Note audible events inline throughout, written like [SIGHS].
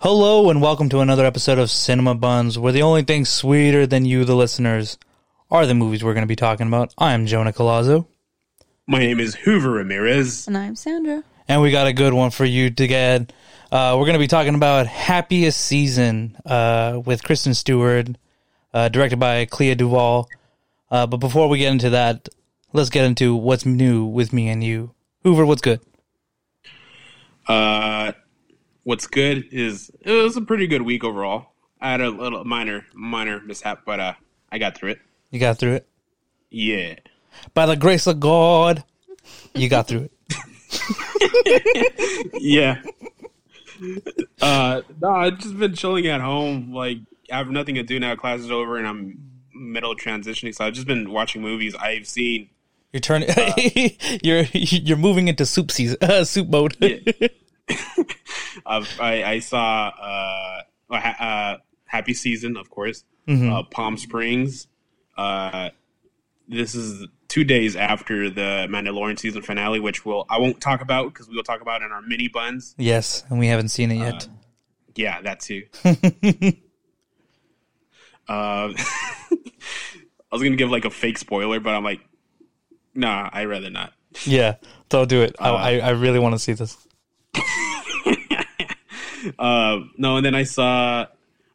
Hello and welcome to another episode of Cinema Bunz, where the only thing sweeter than you, the listeners, are the movies we're going to be talking about. I'm Jonah Colazzo, My name is Hoover Ramirez. And I'm Sandra. and we got a good one for you to get. Uh, we're going to be talking about Happiest Season uh, with Kristen Stewart, uh, directed by Clea DuVall. Uh, but before we get into that, let's get into what's new with me and you. Hoover, what's good? Uh, what's good is it was a pretty good week overall. I had a little minor minor mishap, but uh, I got through it. You got through it? Yeah. By the grace of God, you got through it. [LAUGHS] Yeah. uh, no, I've just been chilling at home. Like I have nothing to do now. Class is over, and I'm middle transitioning. So I've just been watching movies. I've seen. You're turning. [LAUGHS] you're you're moving into soup season, uh, soup mode. Uh, [LAUGHS] [LAUGHS] I, I saw uh, uh, uh, Happy Season, of course. Uh, Palm Springs. Uh, this is two days after the Mandalorian season finale, which we'll I won't talk about because we will talk about in our mini buns. yes, and we haven't seen it yet. Yeah, that too. [LAUGHS] uh, [LAUGHS] I was gonna give like a fake spoiler, but I'm like, nah, I'd rather not. yeah, don't do it. I, I I really want to see this. Uh, no, and then I saw,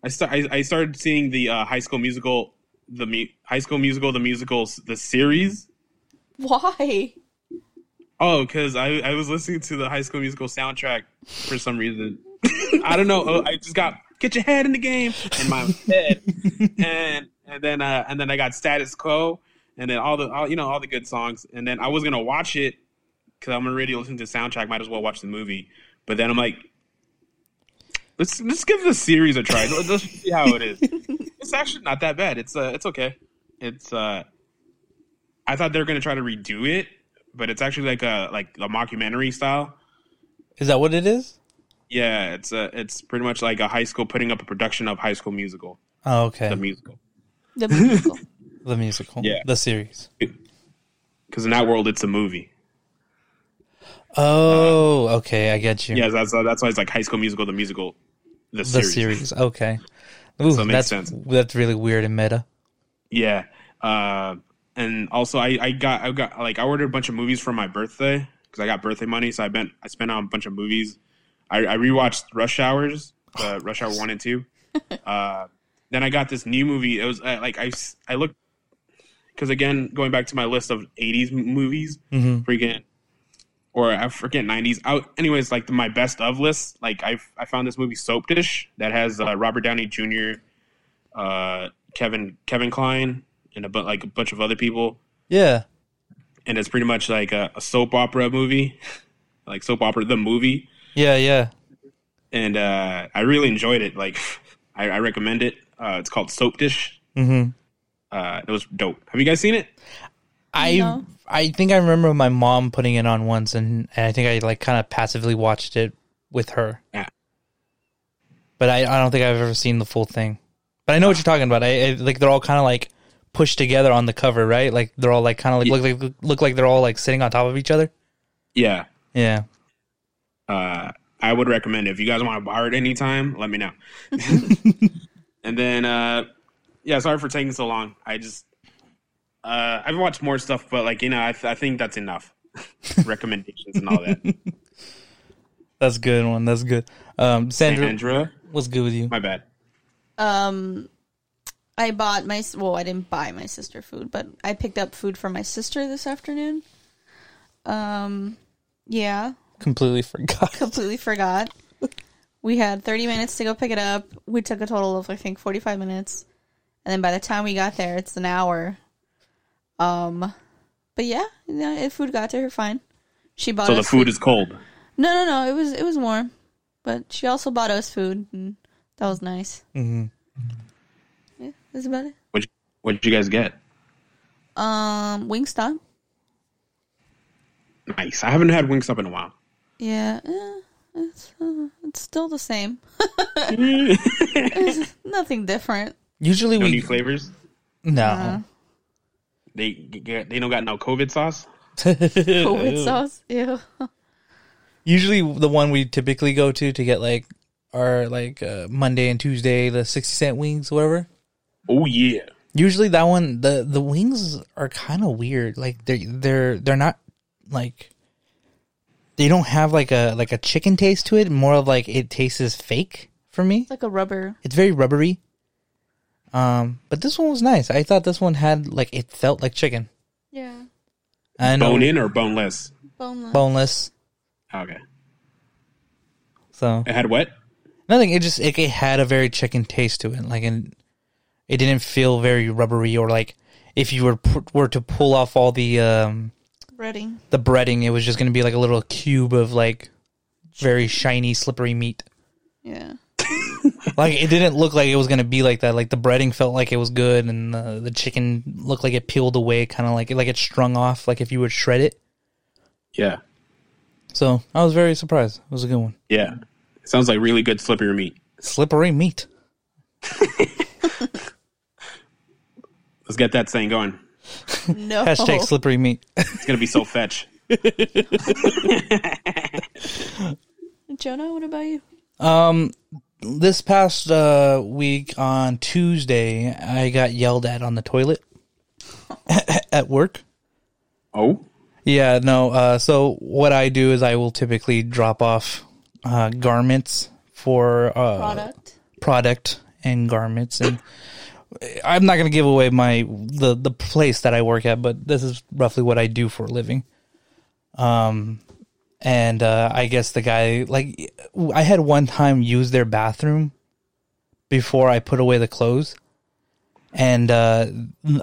I start, I, I started seeing the uh, High School Musical, the mu- High School Musical, the musicals, the series. Why? Oh, because I, I was listening to the High School Musical soundtrack for some reason. [LAUGHS] I don't know. Oh, I just got get your head in the game in my head, [LAUGHS] and and then uh, and then I got Status Quo, and then all the all, you know all the good songs, and then I was gonna watch it because I'm already listening to the soundtrack. Might as well watch the movie, but then I'm like, let's let's give the series a try. Let's, let's see how it is. [LAUGHS] It's actually not that bad. It's uh it's okay. It's uh I thought they were gonna try to redo it, but it's actually like a like a mockumentary style. Is that what it is? Yeah, it's a it's pretty much like a high school putting up a production of High School Musical, Oh, okay. the musical. The, musical. [LAUGHS] The musical. musical. Yeah. The series. Because in that world, it's a movie. Oh, okay. I get you. Yeah, that's that's why it's like High School Musical, the musical, the the series. series. [LAUGHS] Okay. Ooh, So it makes that's sense. that's really weird and meta. Yeah, uh, and also I I got I got like I ordered a bunch of movies for my birthday because I got birthday money, so I spent I spent on a bunch of movies. I, I rewatched Rush Hours, [LAUGHS] uh, Rush Hour one and two. [LAUGHS] Uh, then I got this new movie. It was uh, like I looked because again going back to my list of '80s m- movies, freaking or I forget '90s. Out anyways, like the, my best of list. Like I I found this movie Soap Dish that has uh, Robert Downey Jr. Uh, Kevin Kevin Kline and a bu- like a bunch of other people, Yeah. and it's pretty much like a, a soap opera movie, [LAUGHS] like soap opera the movie, Yeah. Yeah. and uh, I really enjoyed it. Like [LAUGHS] I, I recommend it. Uh, it's called Soap Dish. Mm-hmm. Uh, it was dope. Have you guys seen it? I No. I think I remember my mom putting it on once, and, and I think I like kind of passively watched it with her. Yeah. But I, I don't think I've ever seen the full thing. But I know what you're talking about. I, I like they're all kind of like pushed together on the cover, right? Like they're all like kind of like look like look like they're all like sitting on top of each other. Yeah. Yeah. uh, I would recommend it. If you guys want to borrow it anytime, let me know. [LAUGHS] [LAUGHS] and then, uh, yeah, sorry for taking so long. I just, uh, I've watched more stuff, but like, you know, I, th- I think that's enough. [LAUGHS] Recommendations and all that. [LAUGHS] That's a good one. That's good. Um, Sandra, Sandra, what's good with you? my bad. Um, I bought my well, I didn't buy my sister food, but I picked up food for my sister this afternoon. Um, yeah, Completely forgot. [LAUGHS] completely forgot. We had 30 minutes to go pick it up. We took a total of I think 45 minutes, and then by the time we got there, it's an hour. Um, but yeah, you know, it- food got to her fine. She bought So the us food is cold. No, no, no. It was it was warm, but she also bought us food, and that was nice. Mm-hmm. Yeah, that's about it. What what did you guys get? Um, Wingstop. Nice. I haven't had Wingstop in a while. Yeah, eh, it's uh, it's still the same. [LAUGHS] [LAUGHS] It's nothing different. Usually No we new flavors. no. Uh, They they don't got no COVID sauce. [LAUGHS] COVID sauce. Ew. Usually the one we typically go to to get like are like uh, Monday and Tuesday, the sixty cent wings, whatever. Oh yeah. Usually that one, the the wings are kind of weird. Like they're they're they're not like they don't have like a like a chicken taste to it. More of like it tastes fake for me. It's like a rubber. It's very rubbery. Um, but this one was nice. I thought this one had like it felt like chicken. Yeah. I know Bone in or boneless? Boneless. boneless. Okay. So It had what? nothing. It just it, it had a very chicken taste to it. Like and it didn't feel very rubbery or like if you were pu- were to pull off all the um Breading. the breading, it was just going to be like a little cube of like very shiny, slippery meat. Yeah. [LAUGHS] Like it didn't look like it was going to be like that. Like the breading felt like it was good, and the, the chicken looked like it peeled away, kind of like like it strung off, like if you would shred it. Yeah. So I was very surprised. It was a good one. Yeah. It sounds like really good slippery meat. Slippery meat. [LAUGHS] Let's get that saying going. No. Hashtag slippery meat. It's gonna be so fetch. [LAUGHS] Jonah, what about you? Um, this past uh, week on Tuesday, I got yelled at on the toilet [LAUGHS] at work. Oh? Yeah, no. Uh, so what I do is I will typically drop off uh, garments for uh, Product. product and garments, and I'm not going to give away my the the place that I work at, but this is roughly what I do for a living. Um, and uh, I guess the guy like I had one time use their bathroom before I put away the clothes, and uh,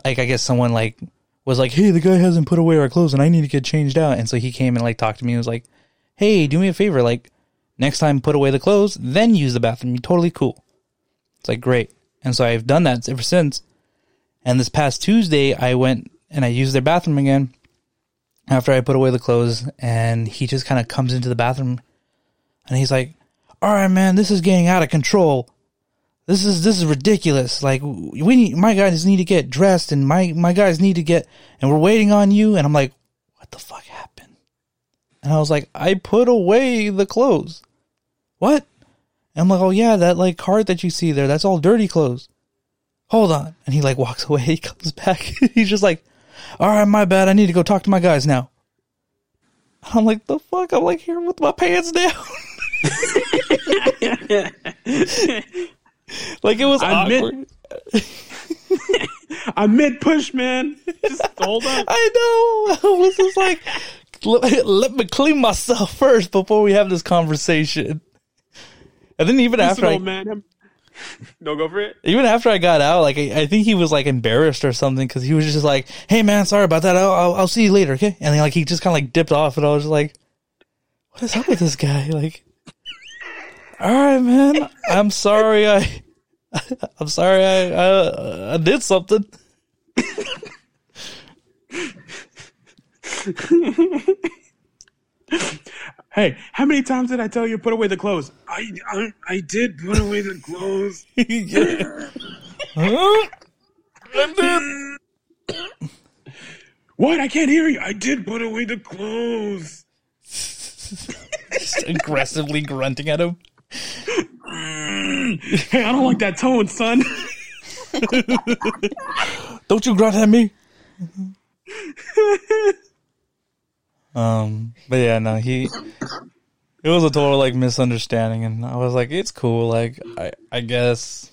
like I guess someone like was like, "Hey, the guy hasn't put away our clothes, and I need to get changed out." And so he came and like talked to me. and was like, "Hey, do me a favor, like next time put away the clothes, then use the bathroom. You're totally cool." It's like great, and so I've done that ever since. And this past Tuesday, I went and I used their bathroom again after I put away the clothes, and he just kind of comes into the bathroom, and he's like, "All right, man, this is getting out of control. This is this is ridiculous. Like we need, my guys need to get dressed, and my my guys need to get, and we're waiting on you." And I'm like, "What the fuck happened?" And I was like, "I put away the clothes." What? And I'm like, "Oh yeah, that like cart that you see there, that's all dirty clothes." Hold on, and he like walks [LAUGHS] away. He comes back. [LAUGHS] He's just like, "All right, my bad. I need to go talk to my guys now." I'm like, "The fuck?" I'm like here with my pants down. [LAUGHS] like it was I awkward. [LAUGHS] I'm mid push, man. Just hold on. [LAUGHS] I know. I was just like, let, let me clean myself first before we have this conversation. And then even Listen, after I, old man. I'm- [LAUGHS] No, go for it. even after I got out, like I, I think he was like embarrassed or something because he was just like, "Hey man, sorry about that. I'll, I'll, I'll see you later, okay?" And then like he just kind of like dipped off, and I was just like, "What is up with this guy?" [LAUGHS] Like, all right, man, I'm sorry. I, [LAUGHS] I'm sorry. I, I, I did something. Hey, how many times did I tell you to put away the clothes? I, I, I did put away the clothes. [LAUGHS] Huh? I did. What? I can't hear you. I did put away the clothes. Just aggressively grunting at him. Hey, I don't like that tone, son. Don't you grunt at me. [LAUGHS] um, but yeah, no, he. It was a total like misunderstanding, and I was like, "It's cool." Like, I, I guess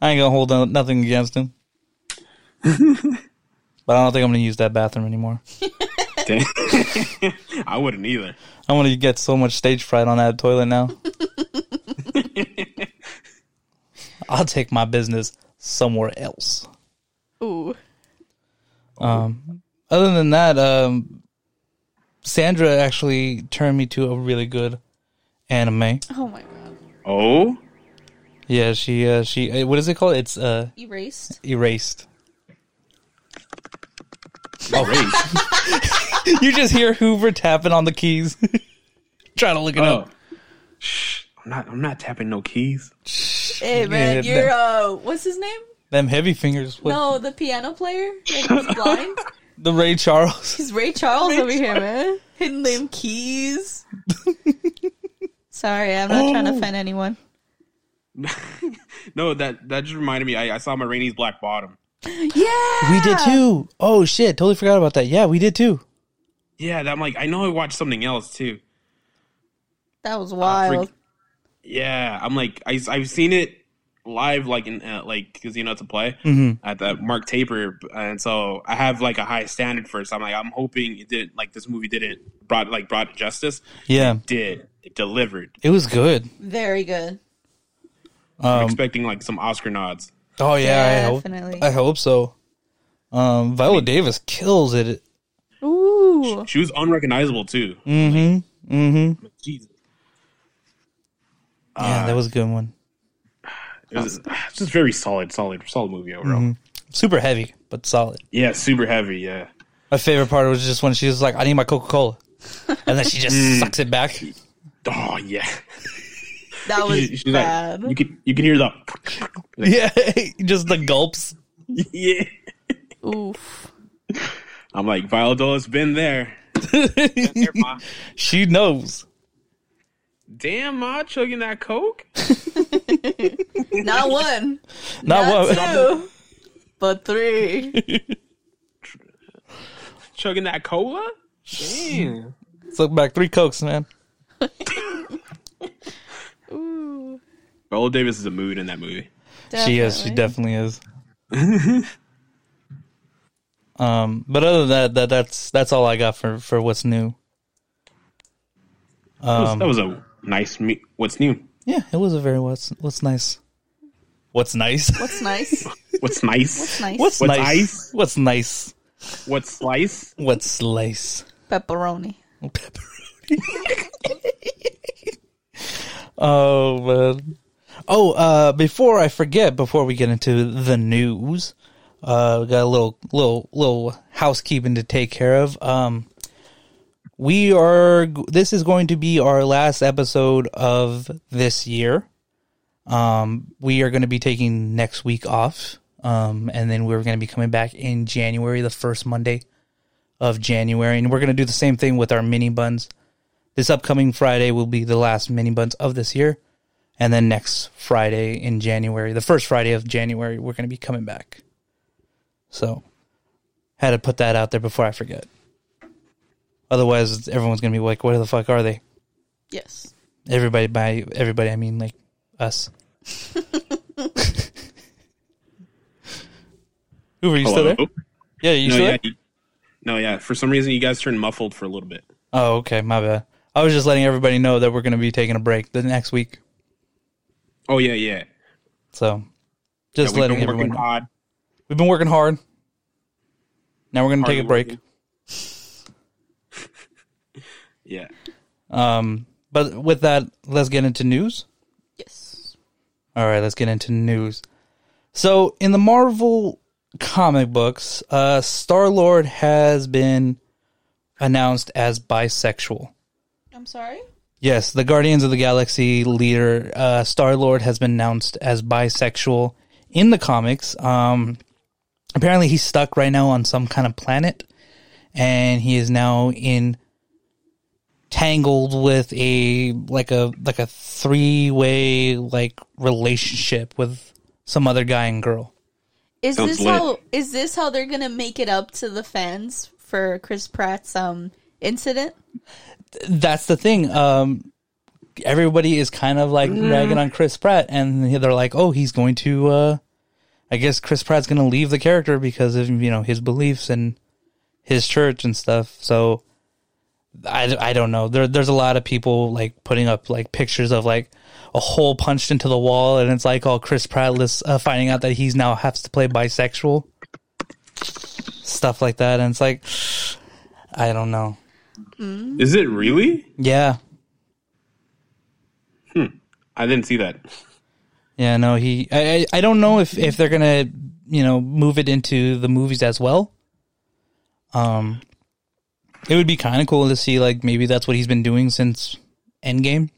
I ain't gonna hold no- nothing against him, [LAUGHS] but I don't think I'm gonna use that bathroom anymore. [LAUGHS] I wouldn't either. I'm gonna get so much stage fright on that toilet now. [LAUGHS] I'll take my business somewhere else. Ooh. Um, other than that, um, Sandra actually turned me to a really good anime. Oh my god. Oh? Yeah, she uh, she uh, what is it called? It's uh Erased. erased. Great. [LAUGHS] you just hear Hoover tapping on the keys, [LAUGHS] trying to look it oh. up. Shh. I'm not, I'm not tapping no keys. Hey man, Yeah, you're that- uh, what's his name? Them heavy fingers. What, No, the piano player. Like he's blind. [LAUGHS] The Ray Charles. He's Ray Charles over here, man. Hidden them keys. [LAUGHS] Sorry, I'm not trying to Oh. offend anyone. [LAUGHS] no, that that just reminded me. I, I saw Ma Rainey's Black Bottom. Yeah, We did too. Oh shit, totally forgot about that. Yeah, we did too. Yeah, that I'm like I know I watched something else too. That was uh, wild. Freak- Yeah, I'm like I I've seen it live like in uh, like because you know to play Mm-hmm. at the Mark Taper, and so I have like a high standard for it. So I'm like I'm hoping it did like this movie didn't brought like brought justice. Yeah, Did it delivered? it was good. Very good. I'm Um, expecting like some Oscar nods. oh yeah, I hope. I hope so. Um, Viola Davis kills it. Ooh, She was unrecognizable too. Mm-hmm. Mm-hmm. Jesus, Yeah, that was a good one. It was [SIGHS] it's just very solid, solid, solid movie overall. Mm-hmm. Super heavy, but solid. Yeah, super heavy. Yeah. My favorite part was just when she was like, "I need my Coca Cola," and then she just sucks it back. Oh yeah. that was She's like- bad. you can you can hear the [LAUGHS] Yeah, [LAUGHS] just the gulps. [LAUGHS] yeah. Oof. I'm like Viola Dola's been there. Been there, She knows. Damn, ma, chugging that coke. [LAUGHS] Not one, Not not what. two, but three. chugging that cola. Damn. [LAUGHS] Let's look back. Three cokes, man. [LAUGHS] Ooh, Viola Davis is a mood in that movie. She is. She definitely is. um, but other than that, that that's that's all I got for for what's new. That was, Um, that was a nice. Me- What's new? Yeah, it was a very what's what's nice. What's nice? [LAUGHS] What's nice? What's nice? What's nice. What's, What's nice? ice? What's nice? What's slice? What's slice? Pepperoni. Pepperoni? [LAUGHS] oh man. Oh, uh, before I forget, before we get into the news, uh, we got a little, little, little housekeeping to take care of. Um, we are. This is going to be our last episode of this year. Um, we are going to be taking next week off. Um, and then we're going to be coming back in January, the first Monday of January, and we're going to do the same thing with our mini buns. This upcoming Friday will be the last mini buns of this year. And then next Friday in January, the first Friday of January, we're going to be coming back. So, had to put that out there before I forget. Otherwise, everyone's going to be like, "Where the fuck are they?" Yes. Everybody, by everybody, I mean like us. [LAUGHS] Who are you still there? Yeah, you No, still yeah. there? you- no, yeah. For some reason, you guys turned muffled for a little bit. Oh, okay, my bad. I was just letting everybody know that we're going to be taking a break the next week. Oh yeah, yeah. So, just yeah letting everyone know. hard. We've been working hard. Now we're going to take a break. working. Yeah. Um, but with that, let's get into news. Yes. All right, let's get into news. So, in the Marvel comic books, uh, Star Lord has been announced as bisexual. I'm sorry. Yes, the Guardians of the Galaxy leader, uh, Star Lord, has been announced as bisexual in the comics. Um, apparently, he's stuck right now on some kind of planet, and he is now in tangled with a like a like a three way like relationship with some other guy and girl. Is Sounds this lit. how is this how they're gonna make it up to the fans for Chris Pratt's um incident? that's the thing. Um, everybody is kind of like ragging on Chris Pratt, and they're like, "Oh, he's going to." Uh, I guess Chris Pratt's going to leave the character because of you know his beliefs and his church and stuff. So, I, I don't know. There there's a lot of people like putting up like pictures of like a hole punched into the wall, and it's like all Chris Pratt is uh, finding out that he's now has to play bisexual, stuff like that, and it's like, I don't know. Is it really? Yeah, I didn't see that. Yeah, no, he. I, I I don't know if if they're gonna you know move it into the movies as well. Um, it would be kind of cool to see like maybe that's what he's been doing since Endgame.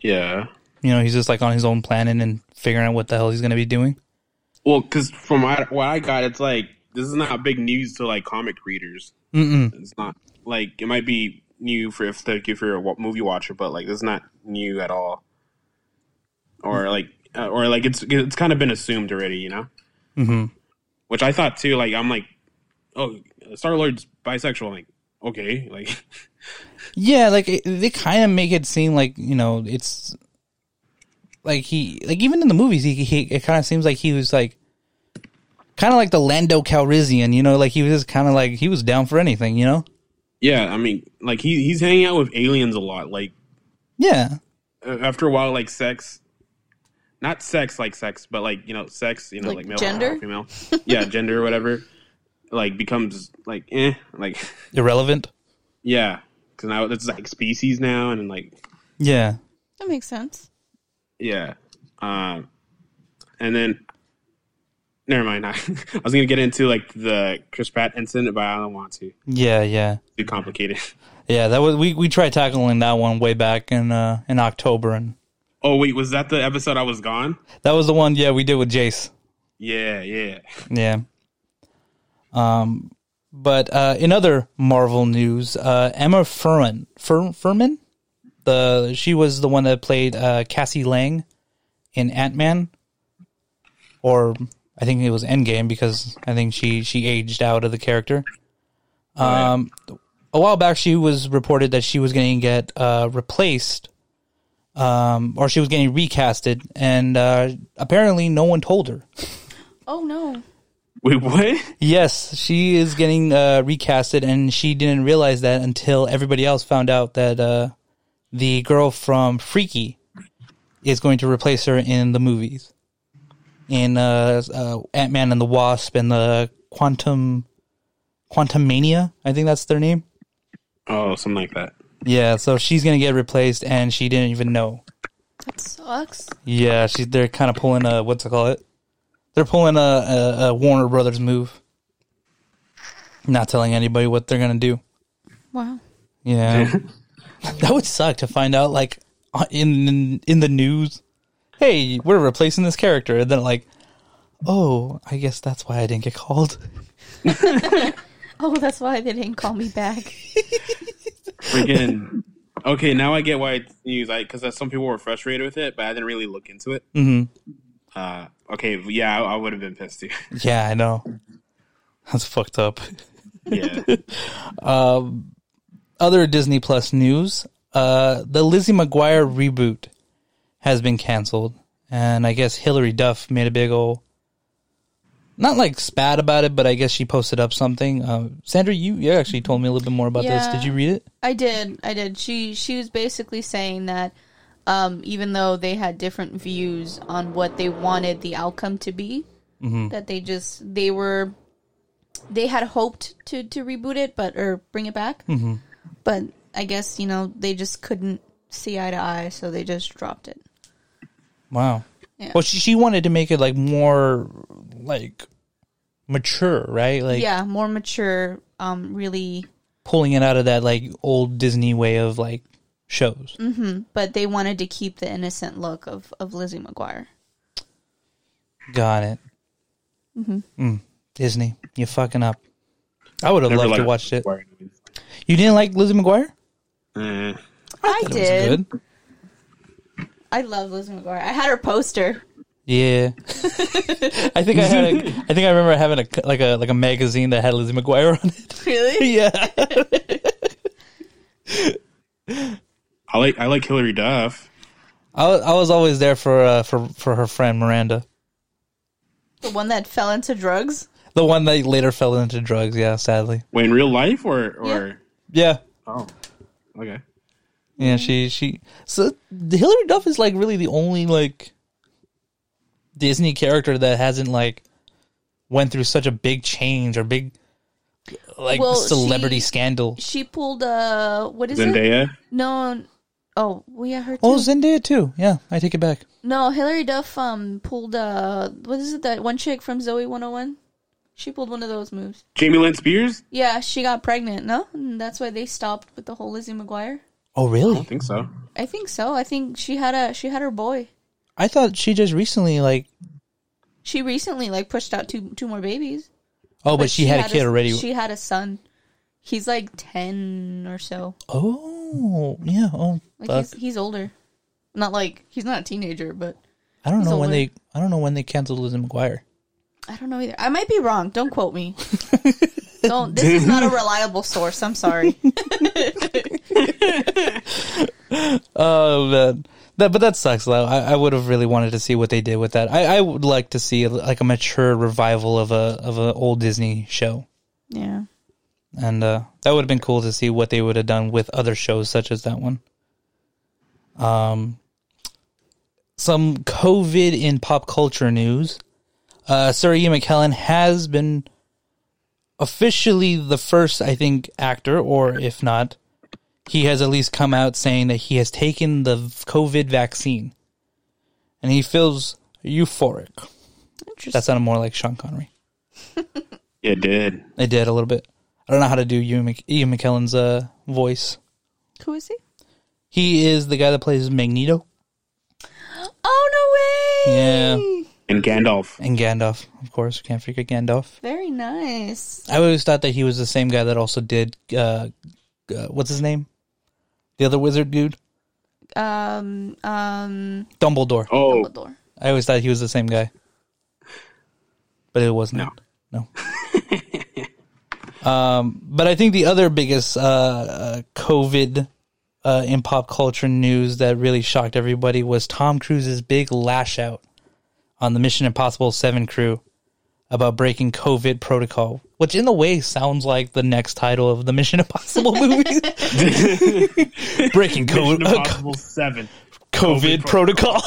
Yeah. You know, he's just like on his own planet and figuring out what the hell he's gonna be doing. Well, because from what I got, it's like this is not big news to like comic readers. Mm-mm. It's not like it might be new for if like if you're a movie watcher, but like this is not new at all, or like, uh, or like it's it's kind of been assumed already, you know. hmm Which I thought too. Like I'm like, oh, Star Lord's bisexual. Like okay, like Yeah, like it, they kind of make it seem like you know it's like he like even in the movies he, he it kind of seems like he was like kind of like the Lando Calrissian, you know, like he was just kind of like he was down for anything, you know. yeah. I mean, like he he's hanging out with aliens a lot. Like Yeah, uh, after a while, like sex, not sex like sex, but like you know, sex, you know, Like like, male, gender? female, yeah, gender, or whatever, like becomes like eh, like [LAUGHS] irrelevant. yeah, because now it's like species now, and like Yeah, That makes sense. yeah, um, and then never mind. I, [LAUGHS] I was gonna get into like the Chris Pratt incident, but I don't want to. yeah, yeah, Too complicated. [LAUGHS] yeah. That was we we tried tackling that one way back in uh in October, and Oh wait, was that the episode I was gone? that was the one. Yeah, we did with Jace. Yeah, yeah. Yeah. Um, but uh, in other Marvel news, uh, Emma Fuhrmann, Fur, Fuhrmann, the she was the one that played uh, Cassie Lang in Ant Man, or I think it was Endgame because I think she she aged out of the character. yeah. Um, a while back, she was reported that she was going to get uh, replaced, um, or she was getting recasted, and uh, apparently no one told her. Oh no. Wait, what? Yes, she is getting uh, recasted, and she didn't realize that until everybody else found out that uh, the girl from Freaky is going to replace her in the movies, in uh, uh, Ant Man and the Wasp and the Quantum Quantumania. I think that's their name. Oh, something like that. Yeah, so she's gonna get replaced, and she didn't even know. That sucks. Yeah, she they're kind of pulling a what's it call it? They're pulling a, a, a Warner Brothers move, not telling anybody what they're gonna do. Wow. Yeah, [LAUGHS] that would suck to find out like uh, in in the news. Hey, we're replacing this character, and then like, oh, I guess that's why I didn't get called. [LAUGHS] Oh, that's why they didn't call me back. [LAUGHS] Freaking. okay, now I get why it's news. I because some people were frustrated with it, but I didn't really look into it. hmm Uh, okay, yeah, I, I would have been pissed too. [LAUGHS] Yeah, I know. That's fucked up. yeah. [LAUGHS] Um, other Disney Plus news: uh, the Lizzie McGuire reboot has been canceled, and I guess Hilary Duff made a big ol' not like spat about it, but I guess she posted up something. Uh, Sandra, you you actually told me a little bit more about this. Did you read it? I did. I did. She she was basically saying that um, even though they had different views on what they wanted the outcome to be, that they just they were they had hoped to to reboot it, but or bring it back, mm-hmm. but I guess you know they just couldn't see eye to eye, so they just dropped it. Wow. Yeah. Well, she she wanted to make it like more like mature, right? Like yeah, more mature. Um, really, pulling it out of that like old Disney way of like shows. but they wanted to keep the innocent look of of Lizzie McGuire. Got it. Mm-hmm. Mm. Disney, you fucking up. I would have Never loved to liked watch it. Warrior movies. You didn't like Lizzie McGuire? Eh. I That was did. good. I love Lizzie McGuire. I had her poster. Yeah. [LAUGHS] I think I had a, [LAUGHS] I think I remember having a like a like a magazine that had Lizzie McGuire on it. Really? [LAUGHS] yeah. I like I like Hilary Duff. I was, I was always there for uh, for for her friend Miranda. The one that fell into drugs? The one that later fell into drugs, yeah, sadly. Wait, in real life or or Yeah. oh, okay. Yeah, she she so the Hilary Duff is like really the only like Disney character that hasn't like went through such a big change or big like Well, celebrity she- scandal. She pulled uh what is it? Zendaya. No Oh, well, yeah, her too. Oh, Zendaya too. Yeah, I take it back. no, Hilary Duff um pulled uh what is it that one chick from Zoey 101? She pulled one of those moves. Jamie Lynn Spears. Yeah, she got pregnant, no? And that's why they stopped with the whole Lizzie McGuire. Oh, I really? don't think so. I think so. I think she had a she had her boy. I thought she just recently like She recently like pushed out two two more babies. oh, but, she, had, a kid already. She had a son. He's like 10 or so. oh, yeah. Oh, Like fuck. he's he's older. Not like he's not a teenager, but I don't know when they. I don't know when they canceled Lizzie McGuire. I don't know either. I might be wrong. Don't quote me. [LAUGHS] don't. This is not a reliable source. I'm sorry. [LAUGHS] Oh man, that but that sucks though. I, I would have really wanted to see what they did with that. I, I would like to see like a mature revival of a of an old Disney show, Yeah. and uh, that would have been cool to see what they would have done with other shows such as that one. Um, some COVID in pop culture news. Uh, Sir Ian McKellen has been officially the first, I think, actor, or if not, he has at least come out saying that he has taken the COVID vaccine and he feels euphoric. That sounded more like Sean Connery. [LAUGHS] It did. It did a little bit. I don't know how to do Ian, Mc- Ian McKellen's uh, voice. Who is he? He is the guy that plays Magneto Oh no way! Yeah. And Gandalf. and Gandalf, of course. Can't forget Gandalf. Very nice. I always thought that he was the same guy that also did uh, uh, what's his name? The other wizard dude, Um. Um. Dumbledore. Oh, Dumbledore. I always thought he was the same guy, but it wasn't. No. No. [LAUGHS] um, but I think the other biggest uh, uh, COVID uh, in pop culture news that really shocked everybody was Tom Cruise's big lash out on the Mission Impossible Seven crew about breaking COVID protocol, which in the way sounds like the next title of the Mission Impossible [LAUGHS] movie. [LAUGHS] breaking Mission COVID, uh, Impossible Seven. COVID, COVID protocol.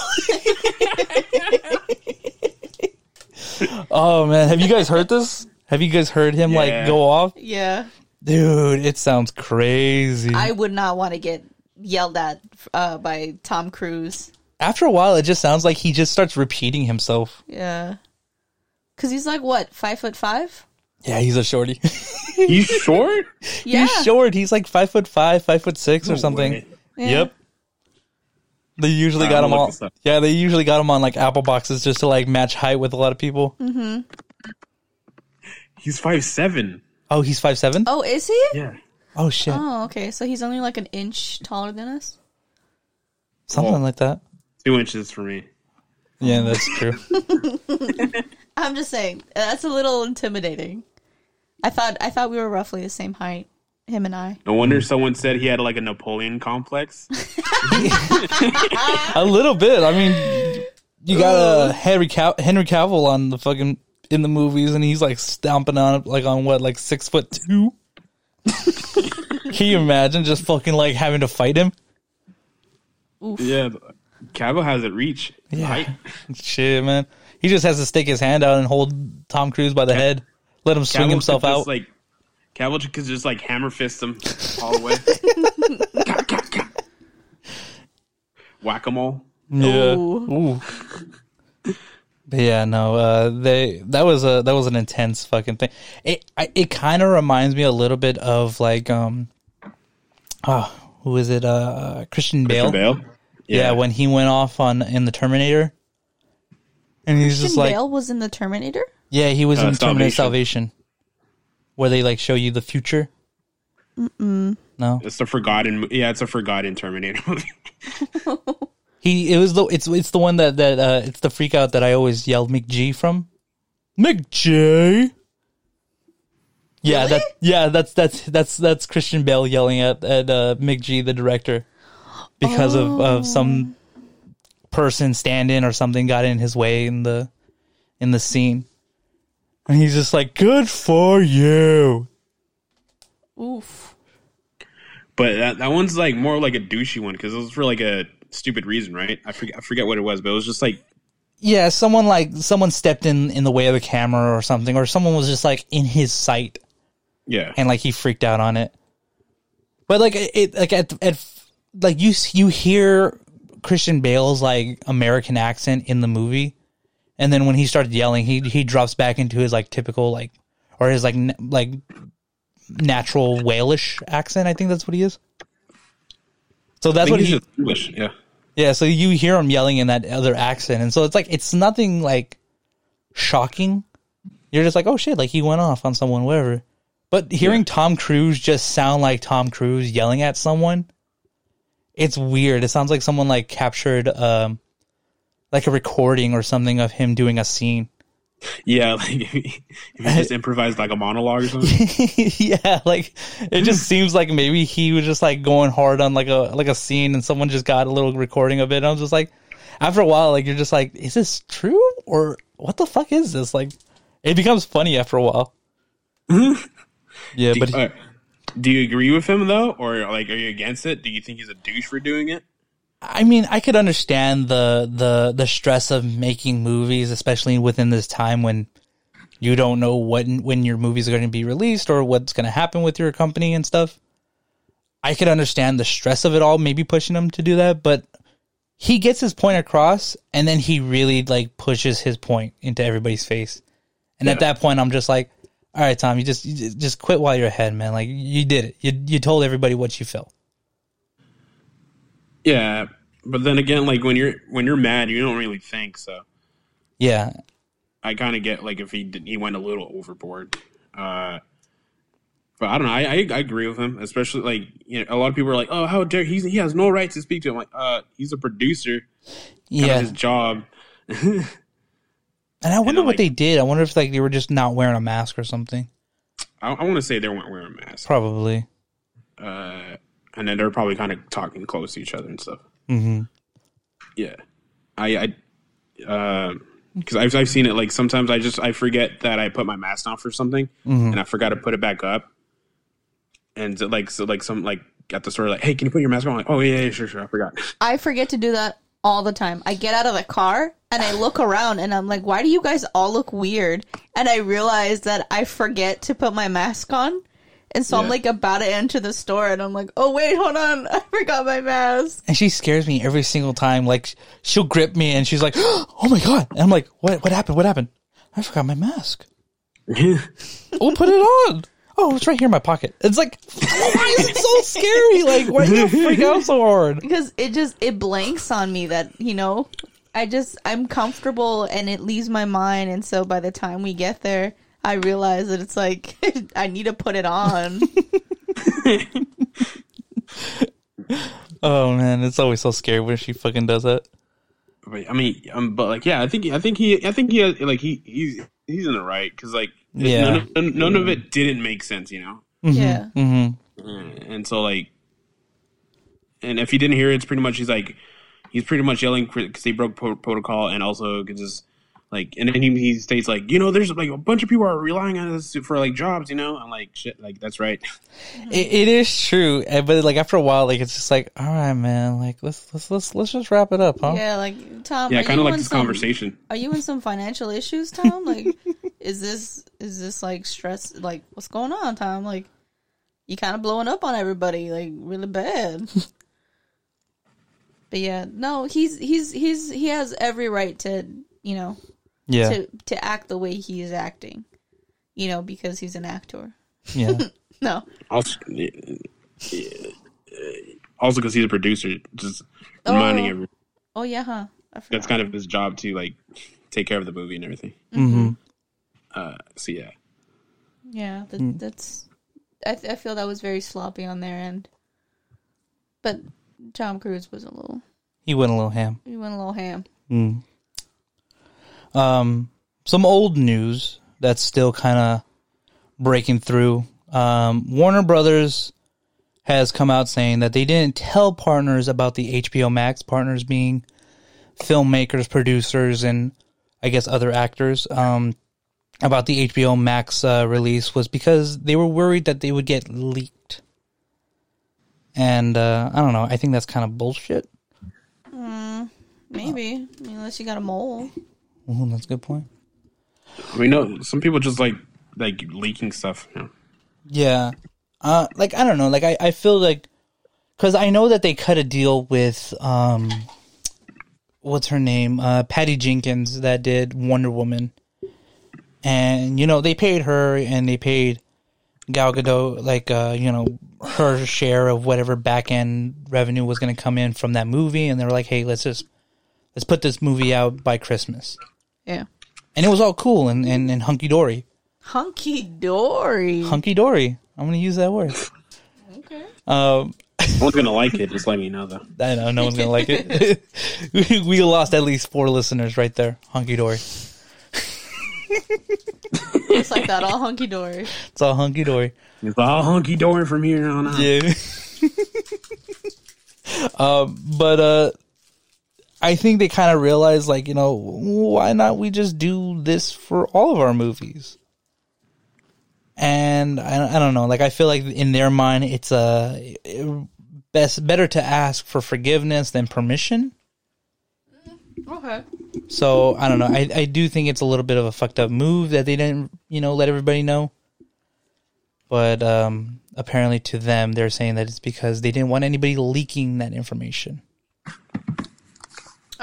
[LAUGHS] oh man, have you guys heard this? Have you guys heard him like go off? Yeah. Dude, it sounds crazy. I would not want to get yelled at uh, by Tom Cruise. After a while, it just sounds like he just starts repeating himself. Yeah. Cause he's like what five foot five? Yeah, he's a shorty. [LAUGHS] You short? Yeah. He's short. He's like five foot five, five foot six, or something. Yeah. Yep. They usually got him look all. Yeah, they usually got him on like Apple boxes just to like match height with a lot of people. He's five seven. Oh, he's five seven. Oh, is he? Yeah. Oh shit, Oh, okay. So he's only like an inch taller than us. something Whoa. like that. Two inches for me. Yeah, that's true. [LAUGHS] [LAUGHS] I'm just saying that's a little intimidating. I thought I thought we were roughly the same height, him and I. No wonder hmm. someone said he had like a Napoleon complex. [LAUGHS] a little bit. I mean, you got uh, a Henry Cav- Henry Cavill on the fucking in the movies, and he's like stomping on it like on what like six foot two. [LAUGHS] Can you imagine just fucking like having to fight him? yeah. Cavill has it reach. Yeah. Height. [LAUGHS] Shit, man. He just has to stick his hand out and hold Tom Cruise by the head, let him swing Cavill himself could just, out. Like Cavill could just like hammer fist him all the way. [LAUGHS] Whack a mole. yeah. Ooh. Ooh. But yeah, no. Uh, they that was a that was an intense fucking thing. It I, it kind of reminds me a little bit of like um, oh, who is it? Uh, Christian Bale. Bale. Yeah. when he went off on in the Terminator, and he's just like, Bale was in the Terminator. yeah, he was Uh, in Terminator Salvation. Salvation, where they like show you the future. Mm-mm. No, It's a forgotten. Yeah, it's a forgotten Terminator movie. [LAUGHS] [LAUGHS] he it was the it's it's the one that that uh it's the freak out that I always yelled McG from. McG. Yeah, that yeah, that's that's that's that's Christian Bale yelling at at uh, McG, the director, because of of some person stand in or something got in his way in the in the scene, and he's just like, "Good for you." Oof. But that, that one's like more like a douchey one because it was for like a stupid reason, right? I forget I forget what it was, but it was just like Yeah, someone like someone stepped in in the way of the camera or something, or someone was just like in his sight yeah. and like he freaked out on it. But like it, like at, at like you you hear Christian Bale's like American accent in the movie, and then when he started yelling, he he drops back into his like typical like or his like n- like natural Walish accent. I think that's what he is. So that's what he's he English. Yeah. Yeah. So you hear him yelling in that other accent, and so it's like it's nothing like shocking. You're just like, oh shit, like he went off on someone, whatever. But hearing Tom Cruise just sound like Tom Cruise yelling at someone, it's weird. It sounds like someone like captured um like a recording or something of him doing a scene. Yeah, [LAUGHS] like if he, just [LAUGHS] improvised like a monologue or something. [LAUGHS] yeah, like it just seems like maybe he was just like going hard on like a like a scene and someone just got a little recording of it. And I was just like after a while like you're just like is this true or what the fuck is this? Like it becomes funny after a while. yeah, but he- Uh, do you agree with him though, or like are you against it? Do you think he's a douche for doing it? I mean, I could understand the the the stress of making movies, especially within this time when you don't know when when your movies are going to be released or what's going to happen with your company and stuff. I could understand the stress of it all, maybe pushing him to do that, but he gets his point across, and then he really like pushes his point into everybody's face. And at that point, I'm just like, "All right, Tom, you just you just- just quit while you're ahead, man. Like you did it. You you told everybody what you felt." Yeah, but then again, like when you're when you're mad, you don't really think. So Yeah, I kind of get like if he did, he went a little overboard. Uh, but I don't know. I, I I agree with him, especially like you know a lot of people are like, oh, how dare he's he has no right to speak to him. Like, uh, he's a producer. Yeah. his job. And I [LAUGHS] wonder know, what like- they did. I wonder if like they were just not wearing a mask or something. I, I want to say they weren't wearing masks. Probably. Uh, and then they're probably kind of talking close to each other and stuff. hmm Yeah, I, I, because I've I've seen it. Like sometimes I just I forget that I put my mask on for something, and I forgot to put it back up. And so, like so like some like at the store like, hey, can you put your mask on? I'm like, oh yeah, yeah, sure, sure, I forgot. [LAUGHS] I forget to do that all the time. I get out of the car and I look around and I'm like, why do you guys all look weird? And I realize that I forget to put my mask on. And so I'm like about to enter the store and I'm like, oh wait, hold on. [LAUGHS] I forgot my mask. And she scares me every single time. Like she'll grip me and she's like, [GASPS] "Oh my god!" And I'm like, "What? What happened? What happened? I forgot my mask. [LAUGHS] Oh, put it on. Oh, it's right here in my pocket. It's like, oh, why is it so scary? Like, why do you freak out so hard? Because it just, it blanks on me that, you know, I just, I'm comfortable and it leaves my mind. And so by the time we get there, I realize that it's like, [LAUGHS] I need to put it on. [LAUGHS] Oh man, it's always so scary when she fucking does that. But, I mean, um, but like, yeah, I think I think he I think he has, like he he's he's in the right because like Yeah. none, of, none, none of it didn't make sense, you know. yeah. Mm-hmm. and so like and if he didn't hear it, it's pretty much he's like he's pretty much yelling because they broke pro- protocol and also because like and then he, he states like you know there's like a bunch of people are relying on us for like jobs you know i'm like shit like that's right [LAUGHS] It, it is true, eh, but like after a while, like it's just like, all right, man, like let's let's let's let's just wrap it up, huh? Yeah, like Tom. yeah kind of like this some- conversation Are you in some financial issues, [LAUGHS] Tom? Like, is this is this like stress? Like, what's going on, Tom? Like, you kind of blowing up on everybody, like really bad. [LAUGHS] but yeah, no, he's he's he's he has every right to you know Yeah, to to act the way he is acting, you know, because he's an actor. yeah. [LAUGHS] No, also yeah, yeah, also because he's a producer just reminding Oh. everyone oh yeah, huh? That's kind of his job to like take care of the movie and everything mm-hmm. uh so yeah Yeah, that, Mm. that's. I I feel that was very sloppy on their end. But Tom Cruise was a little. He went a little ham. He went a little ham. Mm. Um, some old news that's still kind of breaking through. Um, Warner Brothers has come out saying that they didn't tell partners about the HBO Max partners being filmmakers, producers, and I guess other actors. Um, about the HBO Max uh, release was because they were worried that they would get leaked. And uh, I don't know. I think that's kind of bullshit. Maybe. I mean, unless you got a mole. Ooh, that's a good point. i mean no some people just like like leaking stuff you know? Yeah. Uh, like I don't know. Like I, I feel like because I know that they cut a deal with um, what's her name? Uh, Patty Jenkins that did Wonder Woman, and you know they paid her and they paid Gal Gadot like uh, you know her share of whatever back end revenue was going to come in from that movie, and they were like, hey, let's just let's put this movie out by Christmas, Yeah. and it was all cool and and, and hunky dory, Hunky dory. hunky dory. I'm going to use that word. okay. Um, No one's gonna like it. Just let me know though. I know no one's gonna like it. [LAUGHS] we, we lost at least four listeners right there. Hunky dory. Just [LAUGHS] like that, all hunky dory. It's all hunky dory. It's all hunky dory from here on out. Yeah. [LAUGHS] um, but uh, I think they kind of realized, like, you know, why not we just do this for all of our movies? And I, I don't know, like, I feel like in their mind, it's a best better to ask for forgiveness than permission. Okay. So I don't know. I, I do think it's a little bit of a fucked up move that they didn't, you know, let everybody know. But um, apparently, to them, they're saying that it's because they didn't want anybody leaking that information.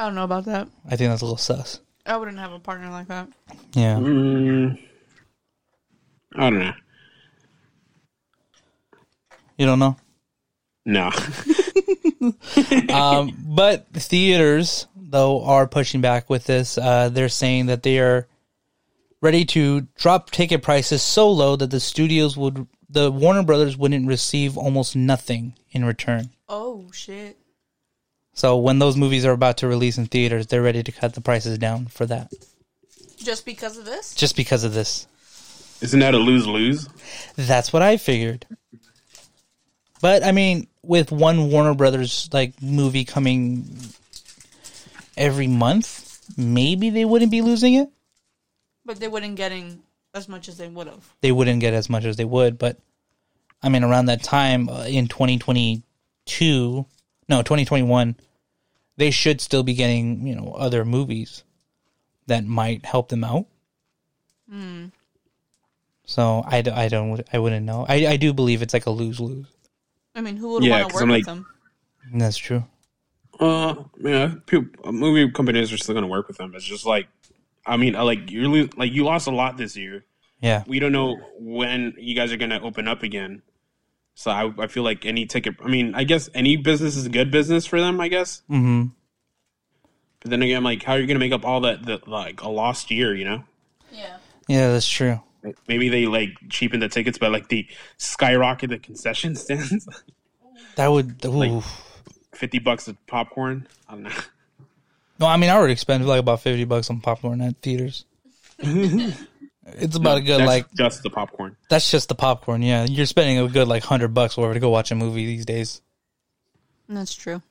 I don't know about that. I think that's a little sus. I wouldn't have a partner like that. Yeah. Mm, I don't know. You don't know? No. [LAUGHS] Um, but theaters, though, are pushing back with this. Uh, they're saying that they are ready to drop ticket prices so low that the studios would, the Warner Brothers wouldn't receive almost nothing in return. Oh shit. So when those movies are about to release in theaters, they're ready to cut the prices down for that, Just because of this? just because of this. Isn't that a lose lose? That's what I figured. But I mean, with one Warner Brothers like movie coming every month, maybe they wouldn't be losing it. But they wouldn't getting as much as they would have. They wouldn't get as much as they would, but I mean, around that time uh, in 2022, no, 2021, they should still be getting, you know, other movies that might help them out. So I, I don't I wouldn't know. I, I do believe it's like a lose lose. I mean, who would Yeah, want to work I'm with them? That's true. Uh, yeah, people, movie companies are still gonna work with them. It's just like, I mean, uh, like you're like you lost a lot this year. Yeah. We don't know when you guys are gonna open up again. So I, I feel like any ticket. I mean, I guess any business is a good business for them. I guess. Mm-hmm. But then again, like, how are you gonna make up all that, that like a lost year? You know, Yeah. Yeah, that's true. maybe they like cheapen the tickets, but like they skyrocket the concession stands, [LAUGHS] That would. Ooh. fifty bucks of popcorn. I don't know. no, I mean I already spent like about fifty bucks on popcorn at theaters. [LAUGHS] it's about a good That's like. just the popcorn. That's just the popcorn. Yeah, you're spending a good like hundred bucks over to go watch a movie these days. That's true.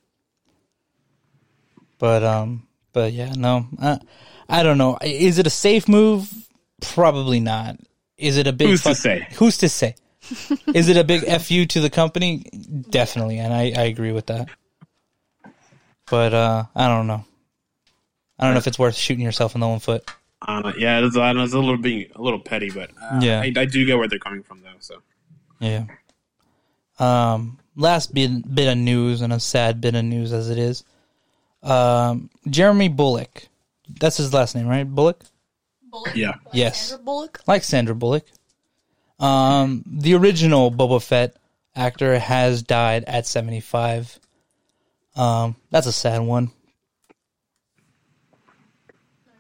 But um, but yeah, no, uh, I don't know. Is it a safe move? Probably not. Is it a big? Who's to say? Who's to say? [LAUGHS] Is it a big fu to the company? Definitely, and I I agree with that. But uh, I don't know. I don't know if it's worth shooting yourself in the one foot. Uh, yeah, it's, I know it's a little bit a little petty, but uh, Yeah. I, I do get where they're coming from though. So Yeah. Um, last bit bit of news and a sad bit of news as it is. Um, Jeremy Bulloch. That's his last name, right? Bullock. Bullock? yeah, Yes. Sandra Bullock? like Sandra Bullock. Um, the original Boba Fett actor has died at 75. Um, that's a sad one.